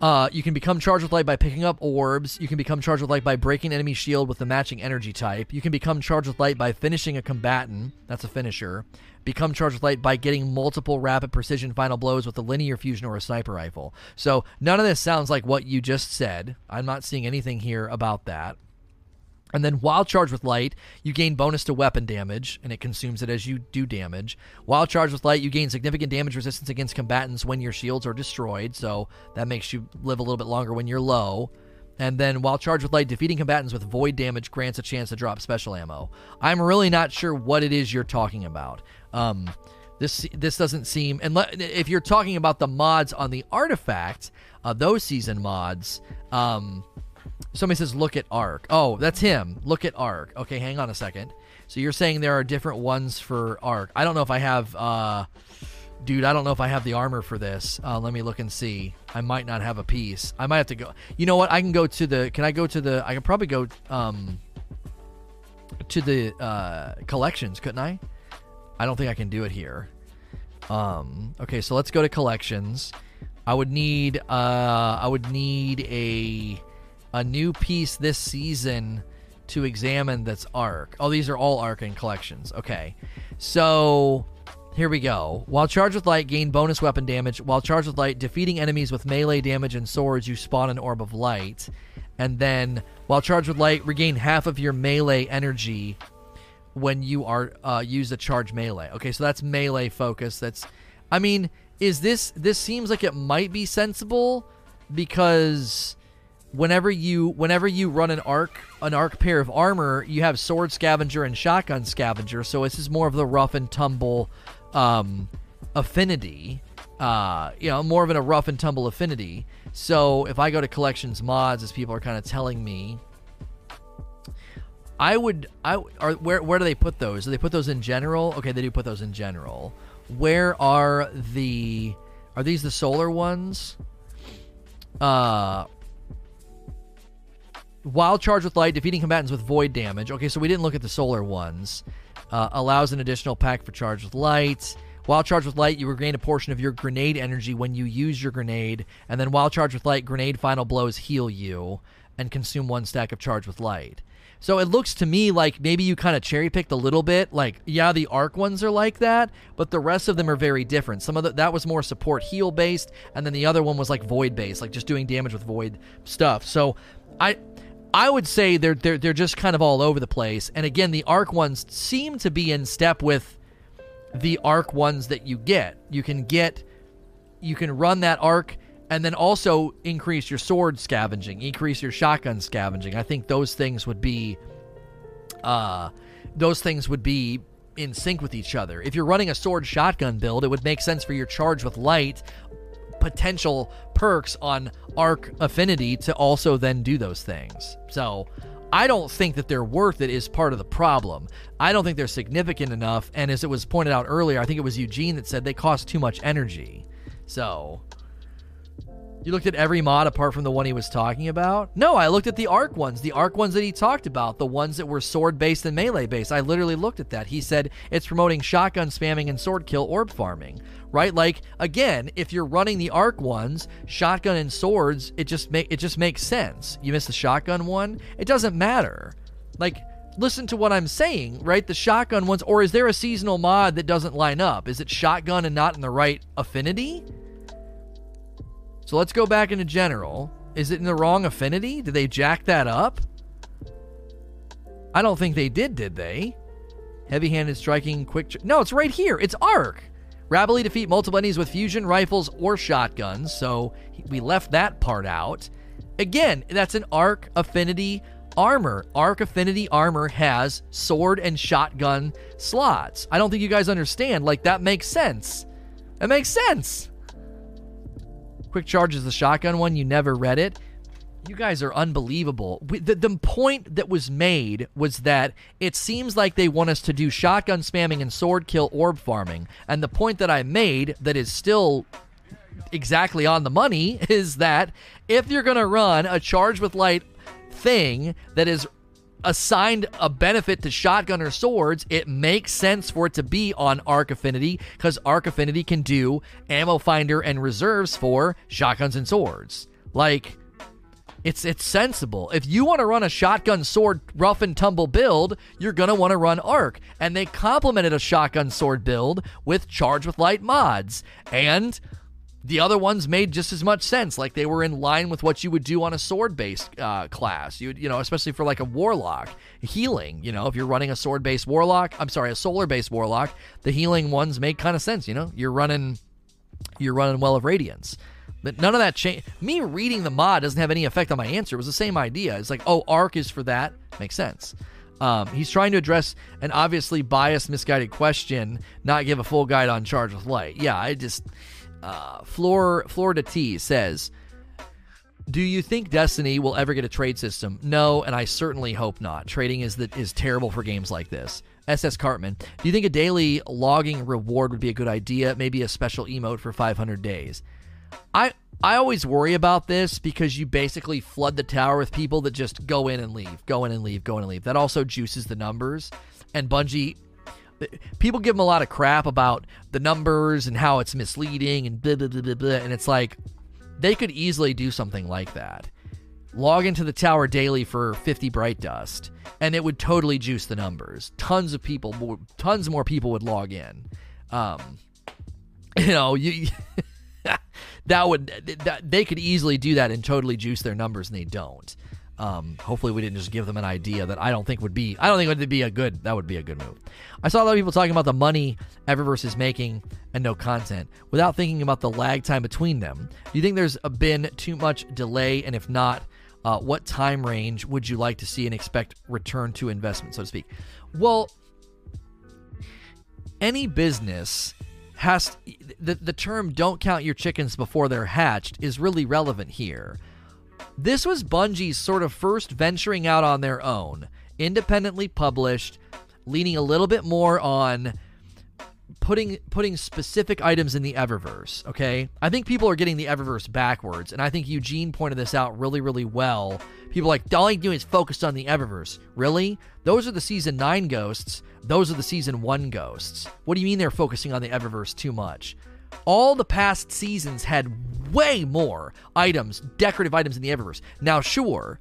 uh, you can become charged with light by picking up orbs. You can become charged with light by breaking enemy shield with the matching energy type. You can become charged with light by finishing a combatant. That's a finisher. Become charged with light by getting multiple rapid precision final blows with a linear fusion or a sniper rifle. So none of this sounds like what you just said. I'm not seeing anything here about that. And then while charged with light, you gain bonus to weapon damage, and it consumes it as you do damage. While charged with light, you gain significant damage resistance against combatants when your shields are destroyed, so that makes you live a little bit longer when you're low. And then while charged with light, defeating combatants with void damage grants a chance to drop special ammo. I'm really not sure what it is you're talking about. Um, this this doesn't seem and if you're talking about the mods on the artifact, uh, those season mods, um, Somebody says, look at Arc. Oh, that's him. Look at Arc. Okay, hang on a second. So you're saying there are different ones for Arc. I don't know if I have, uh, dude, I don't know if I have the armor for this. Uh, let me look and see. I might not have a piece. I might have to go. You know what? I can go to the, can I go to the, I can probably go, um, to the, uh, collections, couldn't I? I don't think I can do it here. Um, okay, so let's go to collections. I would need, uh, I would need a, a new piece this season to examine that's arc. Oh, these are all arcane collections. Okay. So here we go. While charged with light, gain bonus weapon damage. While charged with light, defeating enemies with melee damage and swords, you spawn an orb of light. And then, while charged with light, regain half of your melee energy when you are uh, use a charge melee. Okay, so that's melee focus. That's, I mean, is this this seems like it might be sensible because whenever you whenever you run an arc an arc pair of armor, you have sword scavenger and shotgun scavenger. So this is more of the rough and tumble um, affinity. Uh, you know, more of a rough and tumble affinity. So if I go to collections mods, as people are kind of telling me, I would I are where where do they put those? Do they put those in general? Okay, they do put those in general. Where are the are these the solar ones? Uh while charged with light, defeating combatants with void damage. Okay, so we didn't look at the solar ones. Uh, allows an additional pack for charged with light. While charged with light, you regain a portion of your grenade energy when you use your grenade. And then while charged with light, grenade final blows heal you and consume one stack of charged with light. So it looks to me like maybe you kind of cherry picked a little bit. Like, yeah, the arc ones are like that, but the rest of them are very different. Some of the, that was more support heal based, and then the other one was like void based, like just doing damage with void stuff. So I I would say they're they're they're just kind of all over the place. And again, the arc ones seem to be in step with the arc ones that you get. You can get you can run that arc and then also increase your sword scavenging, increase your shotgun scavenging. I think those things would be uh those things would be in sync with each other. If you're running a sword shotgun build, it would make sense for your charge with light potential perks on arc affinity to also then do those things. So, I don't think that they're worth it is part of the problem. I don't think they're significant enough and as it was pointed out earlier, I think it was Eugene that said they cost too much energy. So, you looked at every mod apart from the one he was talking about? No, I looked at the arc ones, the arc ones that he talked about, the ones that were sword based and melee based. I literally looked at that. He said it's promoting shotgun spamming and sword kill orb farming, right? Like again, if you're running the arc ones, shotgun and swords, it just make it just makes sense. You miss the shotgun one, it doesn't matter. Like listen to what I'm saying, right? The shotgun ones, or is there a seasonal mod that doesn't line up? Is it shotgun and not in the right affinity? So let's go back into general. Is it in the wrong affinity? Did they jack that up? I don't think they did, did they? Heavy handed striking, quick. Tr- no, it's right here. It's arc. Rapidly defeat multiple enemies with fusion rifles or shotguns. So we left that part out. Again, that's an arc affinity armor. Arc affinity armor has sword and shotgun slots. I don't think you guys understand. Like, that makes sense. That makes sense. Quick Charge is the shotgun one. You never read it. You guys are unbelievable. The, the point that was made was that it seems like they want us to do shotgun spamming and sword kill orb farming. And the point that I made that is still exactly on the money is that if you're going to run a charge with light thing that is assigned a benefit to shotgun or swords, it makes sense for it to be on Arc Affinity because Arc Affinity can do ammo finder and reserves for shotguns and swords. Like, it's it's sensible. If you want to run a shotgun sword rough and tumble build, you're gonna want to run arc. And they complemented a shotgun sword build with charge with light mods. And the other ones made just as much sense. Like they were in line with what you would do on a sword-based uh, class. You you know, especially for like a warlock healing. You know, if you're running a sword-based warlock, I'm sorry, a solar-based warlock, the healing ones make kind of sense. You know, you're running you're running well of radiance. But none of that change. Me reading the mod doesn't have any effect on my answer. It was the same idea. It's like, oh, arc is for that. Makes sense. Um, he's trying to address an obviously biased, misguided question, not give a full guide on charge with light. Yeah, I just uh, Flor Florida T says, "Do you think Destiny will ever get a trade system? No, and I certainly hope not. Trading is that is terrible for games like this." SS Cartman, do you think a daily logging reward would be a good idea? Maybe a special emote for 500 days. I I always worry about this because you basically flood the tower with people that just go in and leave, go in and leave, go in and leave. That also juices the numbers. And Bungie people give them a lot of crap about the numbers and how it's misleading and blah, blah, blah, blah, blah. And it's like, they could easily do something like that. Log into the tower daily for 50 bright dust, and it would totally juice the numbers. Tons of people, tons more people would log in. Um, you know, you. that would that, they could easily do that and totally juice their numbers, and they don't. Um, hopefully, we didn't just give them an idea that I don't think would be. I don't think would be a good. That would be a good move. I saw a lot of people talking about the money Eververse is making and no content without thinking about the lag time between them. Do you think there's been too much delay, and if not, uh, what time range would you like to see and expect return to investment, so to speak? Well, any business has the the term "don't count your chickens before they're hatched" is really relevant here this was Bungie's sort of first venturing out on their own, independently published, leaning a little bit more on putting putting specific items in the Eververse, okay? I think people are getting the Eververse backwards, and I think Eugene pointed this out really, really well. People like, all I'm doing is focused on the Eververse. Really? Those are the season 9 ghosts. Those are the season 1 ghosts. What do you mean they're focusing on the Eververse too much? All the past seasons had way more items, decorative items in the Eververse. Now, sure,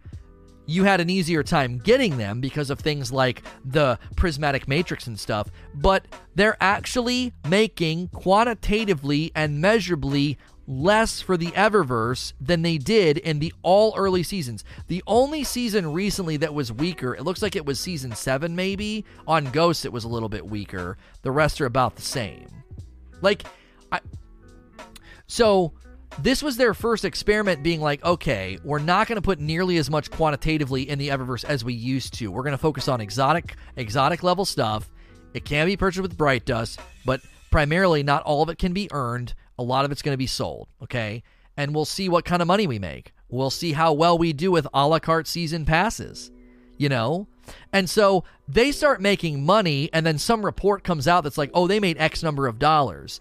you had an easier time getting them because of things like the prismatic matrix and stuff, but they're actually making quantitatively and measurably less for the Eververse than they did in the all early seasons. The only season recently that was weaker, it looks like it was season 7 maybe. On Ghosts it was a little bit weaker. The rest are about the same. Like I, So this was their first experiment being like, okay, we're not going to put nearly as much quantitatively in the Eververse as we used to. We're going to focus on exotic exotic level stuff. It can be purchased with Bright Dust, but primarily not all of it can be earned. A lot of it's going to be sold, okay? And we'll see what kind of money we make. We'll see how well we do with a la carte season passes, you know? And so they start making money, and then some report comes out that's like, oh, they made X number of dollars.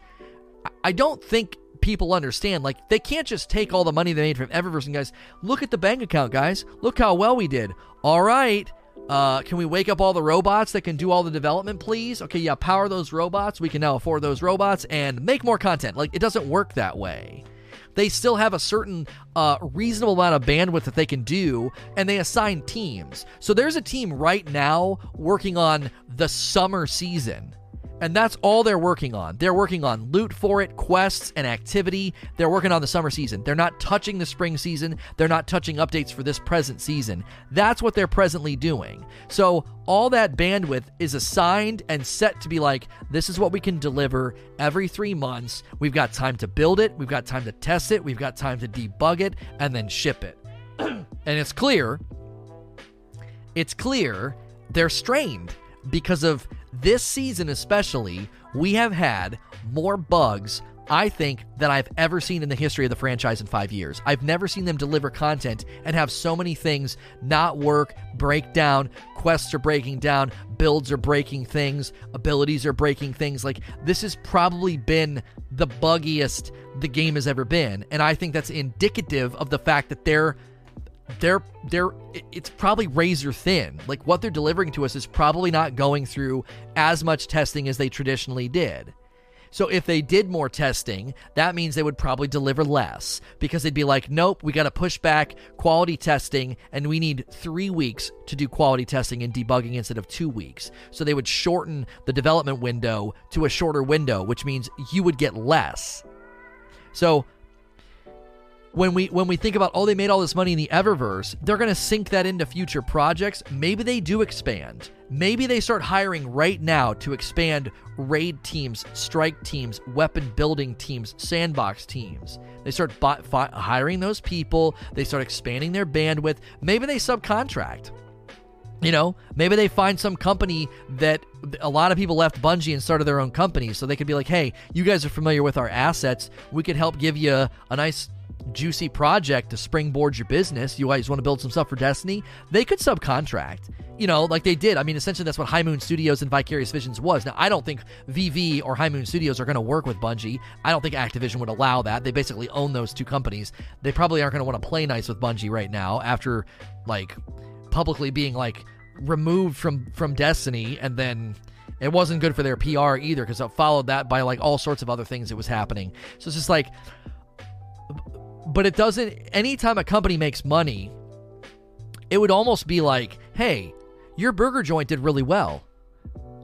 I don't think people understand. Like, they can't just take all the money they made from Eververse and guys, look at the bank account, guys. Look how well we did. All right. Uh, can we wake up all the robots that can do all the development, please? Okay, yeah, power those robots. We can now afford those robots and make more content. Like, it doesn't work that way they still have a certain uh, reasonable amount of bandwidth that they can do, and they assign teams. So there's a team right now working on the summer season. And that's all they're working on. They're working on loot for it, quests, and activity. They're working on the summer season. They're not touching the spring season. They're not touching updates for this present season. That's what they're presently doing. So, all that bandwidth is assigned and set to be like, this is what we can deliver every three months. We've got time to build it, we've got time to test it, we've got time to debug it, and then ship it. and it's clear, it's clear they're strained because of this season, especially, we have had more bugs, I think, than I've ever seen in the history of the franchise in five years. I've never seen them deliver content and have so many things not work, break down, quests are breaking down, builds are breaking things, abilities are breaking things. Like, this has probably been the buggiest the game has ever been. And I think that's indicative of the fact that they're they're they're it's probably razor thin. Like what they're delivering to us is probably not going through as much testing as they traditionally did. So if they did more testing, that means they would probably deliver less because they'd be like, "Nope, we got to push back quality testing and we need 3 weeks to do quality testing and debugging instead of 2 weeks." So they would shorten the development window to a shorter window, which means you would get less. So when we when we think about oh they made all this money in the Eververse, they're going to sink that into future projects. Maybe they do expand. Maybe they start hiring right now to expand raid teams, strike teams, weapon building teams, sandbox teams. They start fi- hiring those people. They start expanding their bandwidth. Maybe they subcontract. You know, maybe they find some company that a lot of people left Bungie and started their own company. So they could be like, hey, you guys are familiar with our assets. We could help give you a nice juicy project to springboard your business, you guys want to build some stuff for Destiny, they could subcontract. You know, like they did. I mean, essentially, that's what High Moon Studios and Vicarious Visions was. Now, I don't think VV or High Moon Studios are going to work with Bungie. I don't think Activision would allow that. They basically own those two companies. They probably aren't going to want to play nice with Bungie right now after, like, publicly being, like, removed from from Destiny and then it wasn't good for their PR either because it followed that by like all sorts of other things that was happening. So it's just like but it doesn't anytime a company makes money it would almost be like hey your burger joint did really well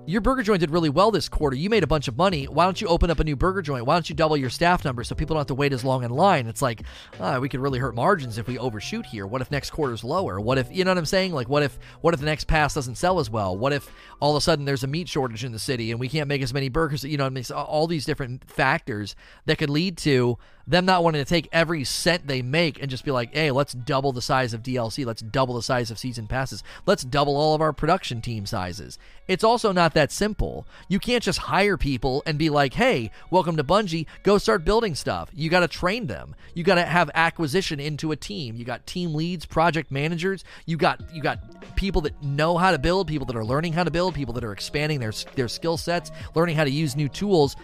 your burger joint did really well this quarter. You made a bunch of money. Why don't you open up a new burger joint? Why don't you double your staff number so people don't have to wait as long in line? It's like, ah, we could really hurt margins if we overshoot here. What if next quarter's lower? What if you know what I'm saying? Like, what if what if the next pass doesn't sell as well? What if all of a sudden there's a meat shortage in the city and we can't make as many burgers? You know, I mean, all these different factors that could lead to them not wanting to take every cent they make and just be like, hey, let's double the size of DLC, let's double the size of season passes, let's double all of our production team sizes. It's also not that simple. You can't just hire people and be like, hey, welcome to Bungie, go start building stuff. You got to train them. You got to have acquisition into a team. You got team leads, project managers. You got you got people that know how to build, people that are learning how to build, people that are expanding their their skill sets, learning how to use new tools.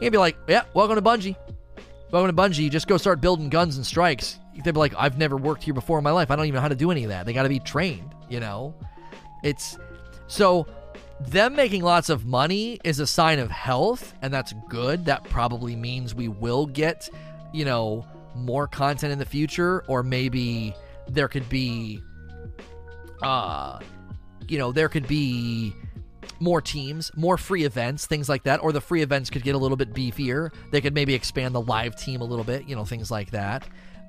You'd be like, yeah, welcome to Bungie. Welcome to Bungie. Just go start building guns and strikes. They'd be like, I've never worked here before in my life. I don't even know how to do any of that. They got to be trained, you know? It's so them making lots of money is a sign of health, and that's good. That probably means we will get, you know, more content in the future, or maybe there could be, uh, you know, there could be more teams, more free events, things like that, or the free events could get a little bit beefier. They could maybe expand the live team a little bit, you know, things like that.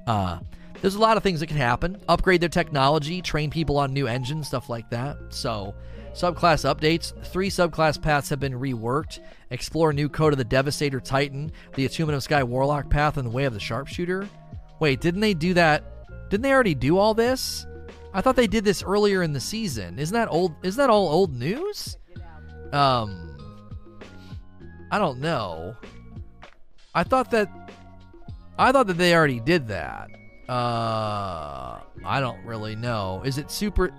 Uh, there's a lot of things that can happen. Upgrade their technology, train people on new engines, stuff like that. So, subclass updates. Three subclass paths have been reworked. Explore new code of the Devastator Titan, the Attunement of Sky Warlock path, and the Way of the Sharpshooter. Wait, didn't they do that? Didn't they already do all this? I thought they did this earlier in the season. Isn't that old? Is that all old news? Um, I don't know. I thought that I thought that they already did that. Uh, I don't really know. Is it super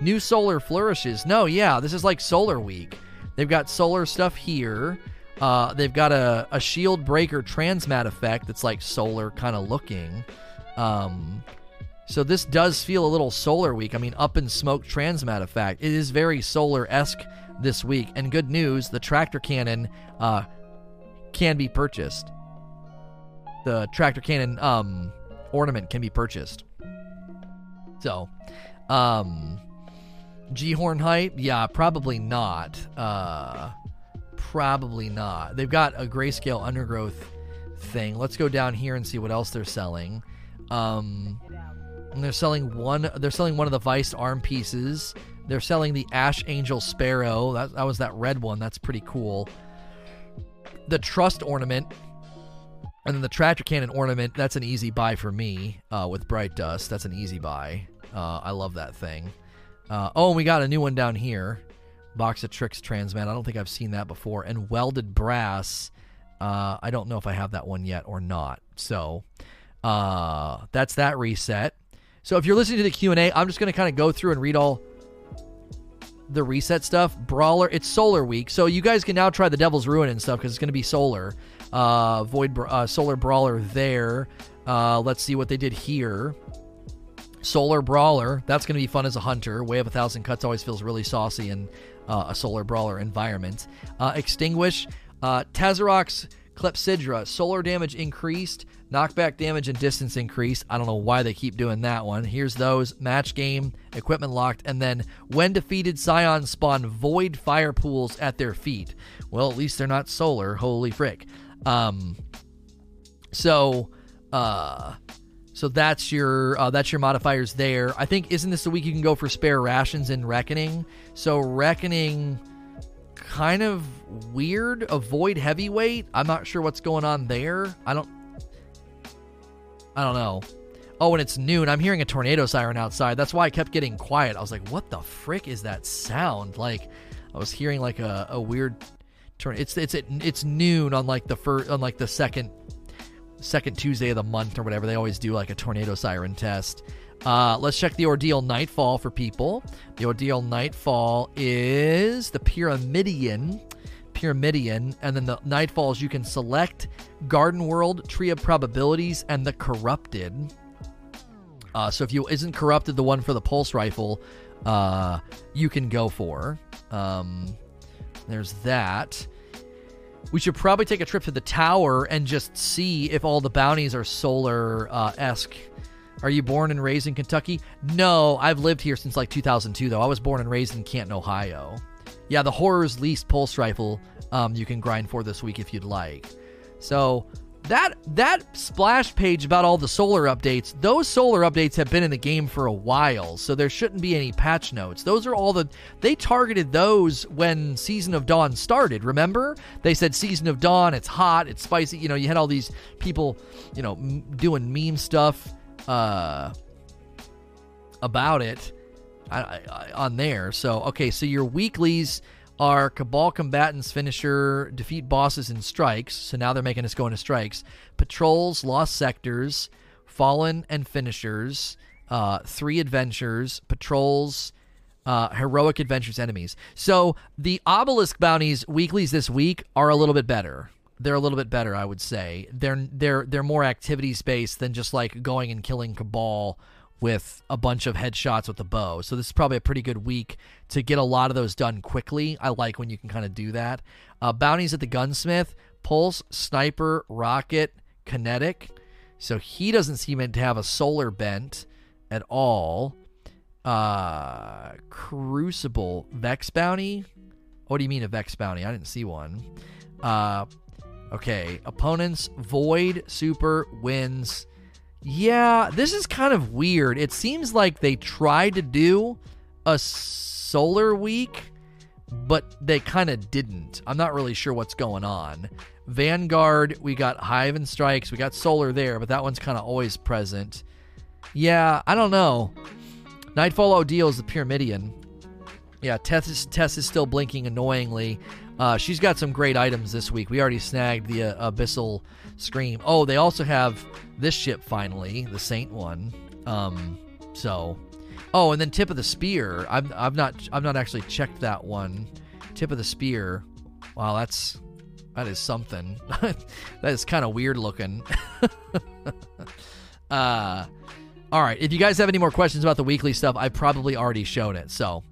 new solar flourishes? No, yeah, this is like solar week. They've got solar stuff here. Uh, they've got a, a shield breaker transmat effect that's like solar kind of looking. Um, so this does feel a little solar week. I mean, up in smoke transmat effect. It is very solar esque this week. And good news, the tractor cannon uh, can be purchased. The tractor cannon um, ornament can be purchased. So, um, G horn hype? yeah, probably not. Uh, probably not. They've got a grayscale undergrowth thing. Let's go down here and see what else they're selling. Um, they're selling one. They're selling one of the Vice arm pieces. They're selling the Ash Angel Sparrow. That, that was that red one. That's pretty cool. The Trust ornament and then the tractor cannon ornament, that's an easy buy for me uh, with Bright Dust. That's an easy buy. Uh, I love that thing. Uh, oh, and we got a new one down here. Box of Tricks Transmat. I don't think I've seen that before. And Welded Brass. Uh, I don't know if I have that one yet or not. So uh, that's that reset. So if you're listening to the Q&A, I'm just going to kind of go through and read all the reset stuff. Brawler, it's Solar Week. So you guys can now try the Devil's Ruin and stuff because it's going to be Solar uh, Void uh, Solar Brawler there. Uh, let's see what they did here. Solar Brawler, that's going to be fun as a hunter. Way of a Thousand Cuts always feels really saucy in uh, a Solar Brawler environment. Uh, Extinguish, uh, Tazarox Clepsydra, solar damage increased, knockback damage and distance increase. I don't know why they keep doing that one. Here's those match game, equipment locked, and then when defeated, Scions spawn void fire pools at their feet. Well, at least they're not solar. Holy frick. Um, so, uh, so that's your uh, that's your modifiers there. I think isn't this the week you can go for spare rations in Reckoning? So Reckoning, kind of weird. Avoid heavyweight. I'm not sure what's going on there. I don't. I don't know. Oh, and it's noon. I'm hearing a tornado siren outside. That's why I kept getting quiet. I was like, "What the frick is that sound?" Like, I was hearing like a, a weird turn. It's it's it's noon on like the first on like the second second Tuesday of the month or whatever. They always do like a tornado siren test. Uh, let's check the ordeal nightfall for people. The ordeal nightfall is the Pyramidion. Pyramidion, and then the nightfalls you can select Garden World, Tree of Probabilities, and the Corrupted. Uh, so if you isn't corrupted, the one for the pulse rifle, uh, you can go for. Um, there's that. We should probably take a trip to the tower and just see if all the bounties are solar uh, esque. Are you born and raised in Kentucky? No, I've lived here since like 2002, though. I was born and raised in Canton, Ohio. Yeah, the Horror's Least Pulse Rifle um, you can grind for this week if you'd like. So that that splash page about all the solar updates those solar updates have been in the game for a while so there shouldn't be any patch notes. Those are all the they targeted those when season of dawn started remember? They said season of dawn it's hot it's spicy you know you had all these people you know m- doing meme stuff uh about it on there so okay so your weeklies are Cabal Combatants finisher, defeat bosses in strikes. So now they're making us go into strikes. Patrols, lost sectors, fallen and finishers, uh, three adventures, patrols, uh, heroic adventures, enemies. So the obelisk bounties weeklies this week are a little bit better. They're a little bit better, I would say. They're they're they're more activity based than just like going and killing Cabal with a bunch of headshots with the bow. So this is probably a pretty good week to get a lot of those done quickly. I like when you can kind of do that. Uh, bounties at the gunsmith, pulse, sniper, rocket, kinetic. So he doesn't seem to have a solar bent at all. Uh, crucible, vex bounty. What do you mean a vex bounty? I didn't see one. Uh, okay, opponents void super wins Yeah, this is kind of weird. It seems like they tried to do a solar week, but they kind of didn't. I'm not really sure what's going on. Vanguard, we got Hive and Strikes, we got Solar there, but that one's kind of always present. Yeah, I don't know. Nightfall OD is the Pyramidion. Yeah, Tess is, Tess is still blinking annoyingly. Uh, she's got some great items this week. We already snagged the uh, Abyssal Scream. Oh, they also have this ship finally, the Saint one. Um, so, oh, and then Tip of the Spear. I've, I've not I've not actually checked that one. Tip of the Spear. Wow, that's that is something. that is kind of weird looking. uh, all right. If you guys have any more questions about the weekly stuff, I've probably already shown it. So,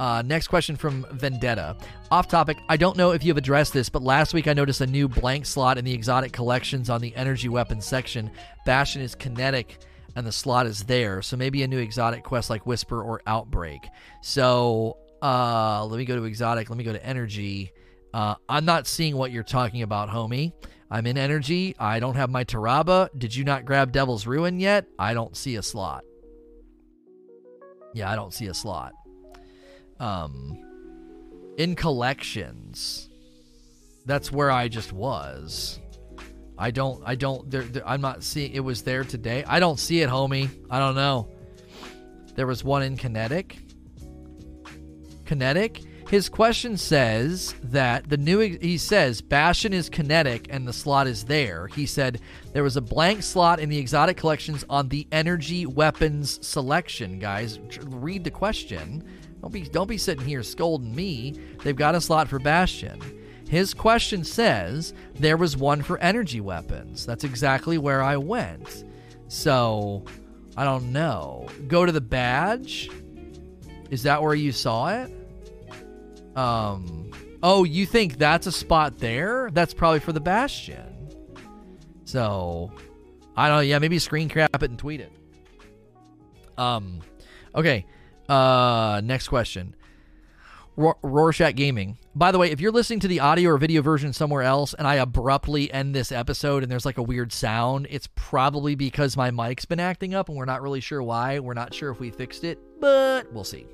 uh, next question from Vendetta. Off topic, I don't know if you have addressed this, but last week I noticed a new blank slot in the exotic collections on the energy weapons section. Bastion is kinetic and the slot is there, so maybe a new exotic quest like Whisper or Outbreak. So uh, let me go to exotic, let me go to energy. Uh, I'm not seeing what you're talking about, homie. I'm in energy. I don't have my Tarrabah. Did you not grab Devil's Ruin yet? I don't see a slot. Yeah, I don't see a slot um in collections that's where i just was. I don't i don't there, there, i'm not seeing it was there today. I don't see it homie. I don't know. There was one in kinetic. Kinetic? His question says that the new he says bastion is kinetic and the slot is there. He said there was a blank slot in the exotic collections on the energy weapons selection guys. Read the question don't be don't be sitting here scolding me. They've got a slot for Bastion. His question says there was one for energy weapons. That's exactly where I went. So, I don't know. Go to the badge? Is that where you saw it? Um Oh, you think that's a spot there? That's probably for the Bastion. So, I don't. Yeah, maybe screen cap it and tweet it. Um, okay. Uh, next question. R- Rorschach Gaming. By the way, if you're listening to the audio or video version somewhere else and I abruptly end this episode and there's like a weird sound, it's probably because my mic's been acting up and we're not really sure why. We're not sure if we fixed it, but we'll see.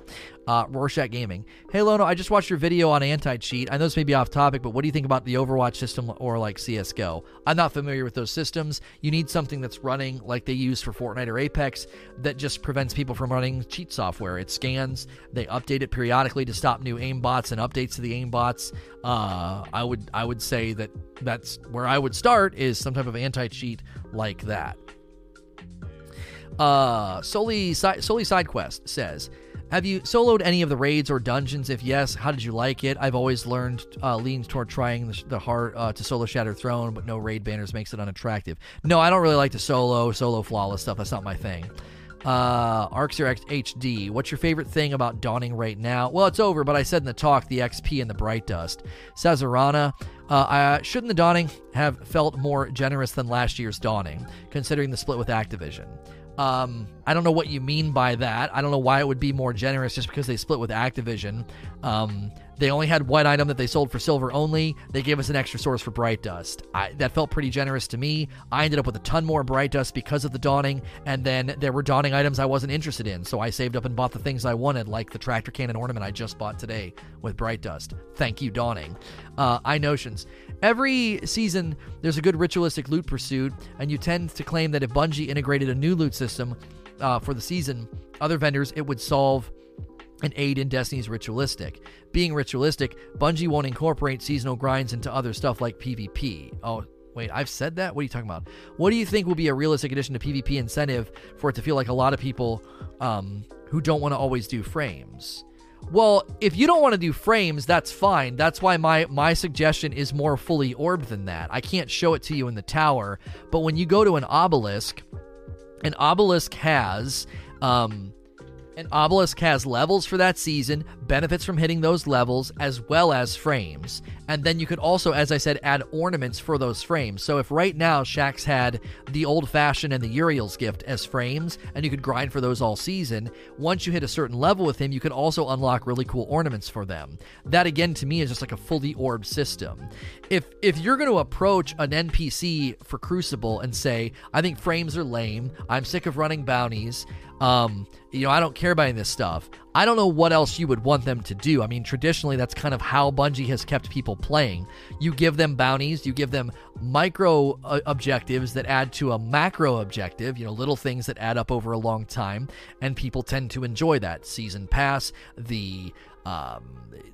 Uh, Rorschach Gaming. Hey, Lono, I just watched your video on anti cheat. I know this may be off topic, but what do you think about the Overwatch system or like CSGO? I'm not familiar with those systems. You need something that's running like they use for Fortnite or Apex that just prevents people from running cheat software. It scans, they update it periodically to stop new aim bots and updates to the aim bots. Uh, I would I would say that that's where I would start is some type of anti cheat like that. Uh, Solely, Solely Side Quest says, have you soloed any of the raids or dungeons? If yes, how did you like it? I've always learned uh, leans toward trying the, the hard uh, to solo Shattered Throne, but no raid banners makes it unattractive. No, I don't really like to solo solo flawless stuff. That's not my thing. Uh, Arxer HD. What's your favorite thing about Dawning right now? Well, it's over, but I said in the talk the XP and the Bright Dust. Sazarana. Uh, shouldn't the Dawning have felt more generous than last year's Dawning, considering the split with Activision? Um, I don't know what you mean by that. I don't know why it would be more generous just because they split with Activision. Um, they only had one item that they sold for silver only. They gave us an extra source for Bright Dust. I, that felt pretty generous to me. I ended up with a ton more Bright Dust because of the Dawning, and then there were Dawning items I wasn't interested in, so I saved up and bought the things I wanted, like the tractor cannon ornament I just bought today with Bright Dust. Thank you, Dawning. Uh, I notions. Every season, there's a good ritualistic loot pursuit, and you tend to claim that if Bungie integrated a new loot system uh, for the season, other vendors, it would solve and aid in Destiny's ritualistic. Being ritualistic, Bungie won't incorporate seasonal grinds into other stuff like PvP. Oh, wait, I've said that? What are you talking about? What do you think will be a realistic addition to PvP incentive for it to feel like a lot of people um, who don't want to always do frames? Well, if you don't want to do frames, that's fine. That's why my my suggestion is more fully orbed than that. I can't show it to you in the tower, but when you go to an obelisk, an obelisk has um, And Obelisk has levels for that season, benefits from hitting those levels, as well as frames. And then you could also, as I said, add ornaments for those frames. So if right now Shaxx had the old fashioned and the Uriel's gift as frames, and you could grind for those all season, once you hit a certain level with him, you could also unlock really cool ornaments for them. That again to me is just like a fully orb system. If if you're going to approach an NPC for Crucible and say, I think frames are lame, I'm sick of running bounties, um, you know, I don't care about any of this stuff. I don't know what else you would want them to do. I mean, traditionally, that's kind of how Bungie has kept people playing. You give them bounties, you give them micro uh, objectives that add to a macro objective, you know, little things that add up over a long time, and people tend to enjoy that. Season pass, the um,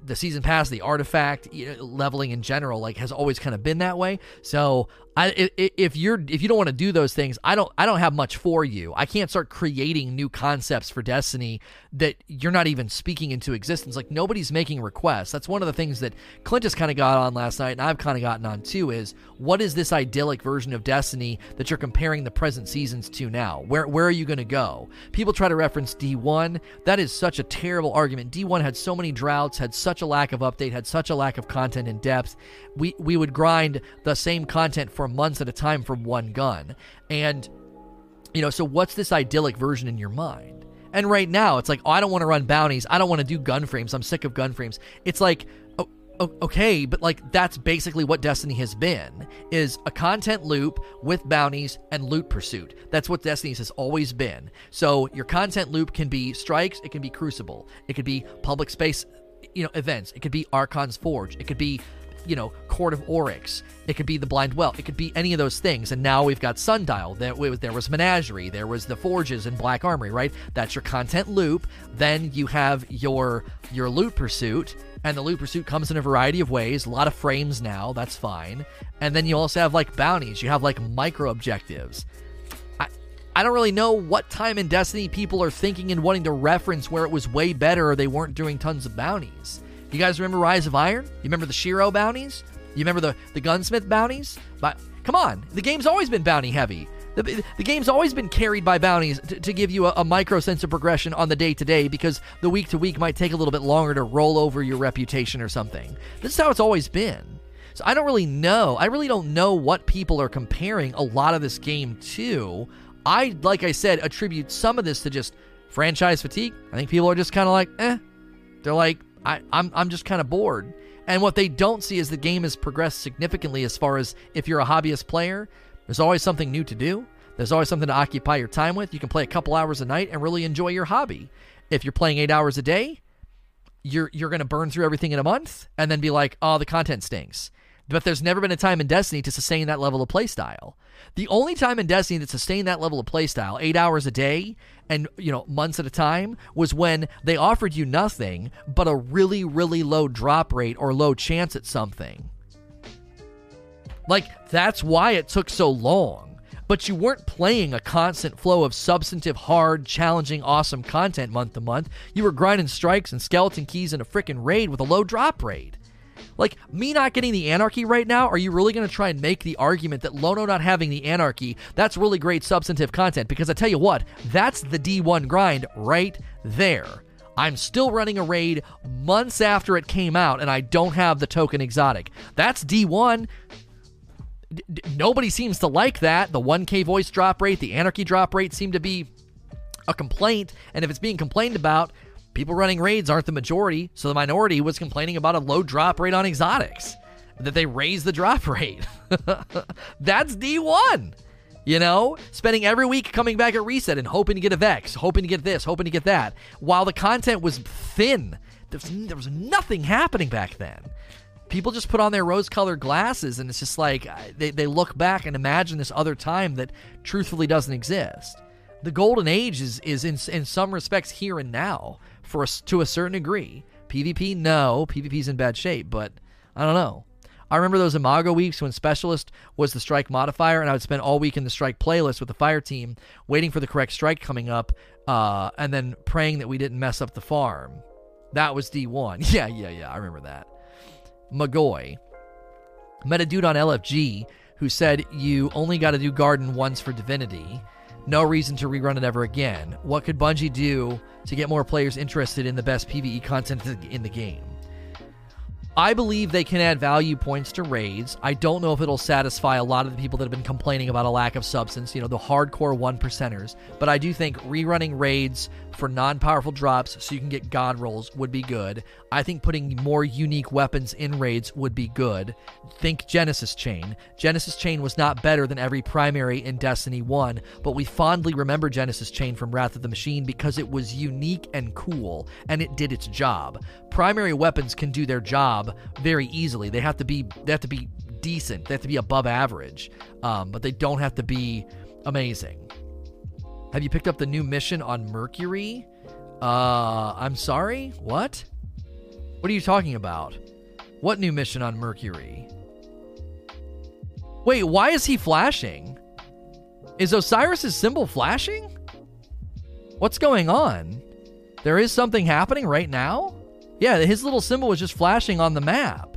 the season pass, the artifact leveling in general, like has always kind of been that way. So I, if you're if you don't want to do those things, I don't I don't have much for you. I can't start creating new concepts for Destiny that you're not even speaking into existence. Like nobody's making requests. That's one of the things that Clint just kind of got on last night, and I've kind of gotten on too. Is what is this idyllic version of Destiny that you're comparing the present seasons to now? Where where are you going to go? People try to reference D1. That is such a terrible argument. D1 had so many droughts, had such a lack of update, had such a lack of content and depth. We we would grind the same content for for months at a time from one gun. And, you know, so what's this idyllic version in your mind? And right now, it's like, oh, I don't want to run bounties. I don't want to do gun frames. I'm sick of gun frames. It's like, okay, but like that's basically what Destiny has been is a content loop with bounties and loot pursuit. That's what Destiny has always been. So your content loop can be strikes, it can be crucible, it could be public space you know events, it could be Archon's Forge, it could be you know, Court of Oryx. It could be the Blind Well. It could be any of those things. And now we've got Sundial. There was, there was Menagerie. There was the Forges and Black Armory, right? That's your content loop. Then you have your your loot pursuit. And the loot pursuit comes in a variety of ways. A lot of frames now. That's fine. And then you also have like bounties. You have like micro objectives. I, I don't really know what time in Destiny people are thinking and wanting to reference where it was way better or they weren't doing tons of bounties. You guys remember Rise of Iron? You remember the Shiro bounties? You remember the, the gunsmith bounties? But come on, the game's always been bounty heavy. The, the game's always been carried by bounties to, to give you a, a, micro sense of progression on the day to day because the week to week might take a little bit longer to roll over your reputation or something. This is how it's always been. So I don't really know. I really don't know what people are comparing a lot of this game to. I, like I said, attribute some of this to just franchise fatigue. I think people are just kind of like, eh. They're like, I, I'm, I'm just kind of bored. And what they don't see is the game has progressed significantly as far as if you're a hobbyist player, there's always something new to do. There's always something to occupy your time with. You can play a couple hours a night and really enjoy your hobby. If you're playing eight hours a day, you're you're gonna burn through everything in a month and then be like, oh, the content stinks. But there's never been a time in Destiny to sustain that level of playstyle. The only time in Destiny that sustained that level of playstyle, eight hours a day and you know months at a time, was when they offered you nothing but a really, really low drop rate or low chance at something. Like that's why it took so long. But you weren't playing a constant flow of substantive, hard, challenging, awesome content month to month. You were grinding strikes and skeleton keys in a freaking raid with a low drop rate. Like, me not getting the anarchy right now, are you really going to try and make the argument that Lono not having the anarchy, that's really great substantive content? Because I tell you what, that's the D1 grind right there. I'm still running a raid months after it came out, and I don't have the token exotic. That's D1. D- nobody seems to like that. The 1K voice drop rate, the anarchy drop rate seem to be a complaint. And if it's being complained about, people running raids aren't the majority, so the minority was complaining about a low drop rate on exotics. That they raised the drop rate. That's D1. You know, spending every week coming back at reset and hoping to get a Vex, hoping to get this, hoping to get that, while the content was thin. There was, there was nothing happening back then. People just put on their rose colored glasses, and it's just like uh, they, they look back and imagine this other time that truthfully doesn't exist. The golden age is, is in, in some respects here and now for a, to a certain degree. PvP, no, PvP's in bad shape, but I don't know. I remember those Imago weeks when Specialist was the strike modifier, and I would spend all week in the strike playlist with the fire team, waiting for the correct strike coming up, uh, and then praying that we didn't mess up the farm. That was D1. Yeah, yeah, yeah, I remember that. Magoy. Met a dude on LFG who said you only got to do Garden once for Divinity. No reason to rerun it ever again. What could Bungie do to get more players interested in the best PvE content in the game. I believe they can add value points to raids. I don't know if it'll satisfy a lot of the people that have been complaining about a lack of substance, you know, the hardcore one percenters. But I do think rerunning raids for non powerful drops so you can get god rolls would be good. I think putting more unique weapons in raids would be good. Think Genesis Chain. Genesis Chain was not better than every primary in Destiny 1, but we fondly remember Genesis Chain from Wrath of the Machine because it was unique and cool, and it did its job. Primary weapons can do their job very easily. They have to be they have to be decent. They have to be above average, um, but they don't have to be amazing. Have you picked up the new mission on Mercury? Uh, I'm sorry. What? What are you talking about? What new mission on Mercury? Wait, why is he flashing? Is Osiris's symbol flashing? What's going on? There is something happening right now? Yeah, his little symbol was just flashing on the map.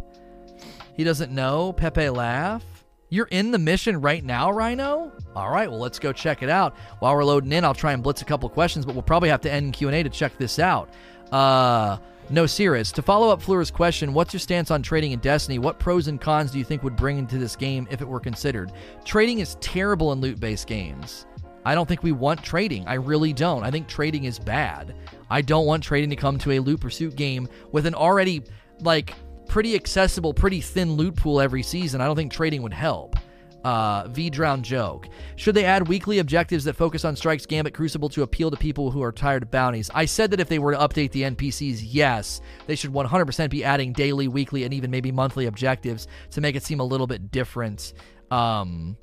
He doesn't know. Pepe laugh. You're in the mission right now, Rhino? All right, well, let's go check it out. While we're loading in, I'll try and blitz a couple questions, but we'll probably have to end Q&A to check this out. Uh, no, Cirrus. To follow up Fleur's question, what's your stance on trading in Destiny? What pros and cons do you think would bring into this game if it were considered? Trading is terrible in loot based games. I don't think we want trading. I really don't. I think trading is bad. I don't want trading to come to a loot pursuit game with an already like pretty accessible, pretty thin loot pool every season. I don't think trading would help. Uh, v Drown joke. Should they add weekly objectives that focus on Strikes, Gambit, Crucible to appeal to people who are tired of bounties? I said that if they were to update the NPCs, yes, they should 100% be adding daily, weekly, and even maybe monthly objectives to make it seem a little bit different. Um,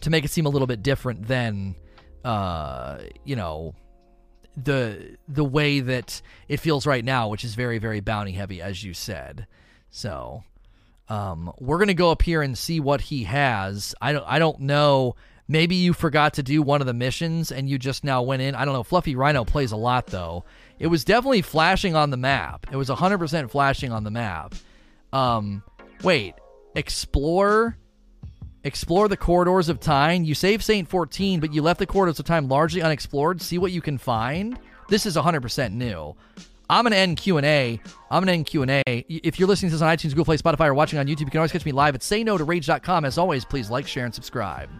to make it seem a little bit different than, uh, you know, the the way that it feels right now, which is very very bounty heavy, as you said. So um, we're gonna go up here and see what he has. I don't I don't know. Maybe you forgot to do one of the missions and you just now went in. I don't know. Fluffy Rhino plays a lot though. It was definitely flashing on the map. It was 100% flashing on the map. Um, wait, explore Explore the corridors of time. You saved Saint 14, but you left the corridors of time largely unexplored. See what you can find. This is 100% new. I'm gonna end Q and A. I'm gonna end Q and A. If you're listening to this on iTunes, Google Play, Spotify, or watching on YouTube, you can always catch me live at SayNoToRage.com. As always, please like, share, and subscribe.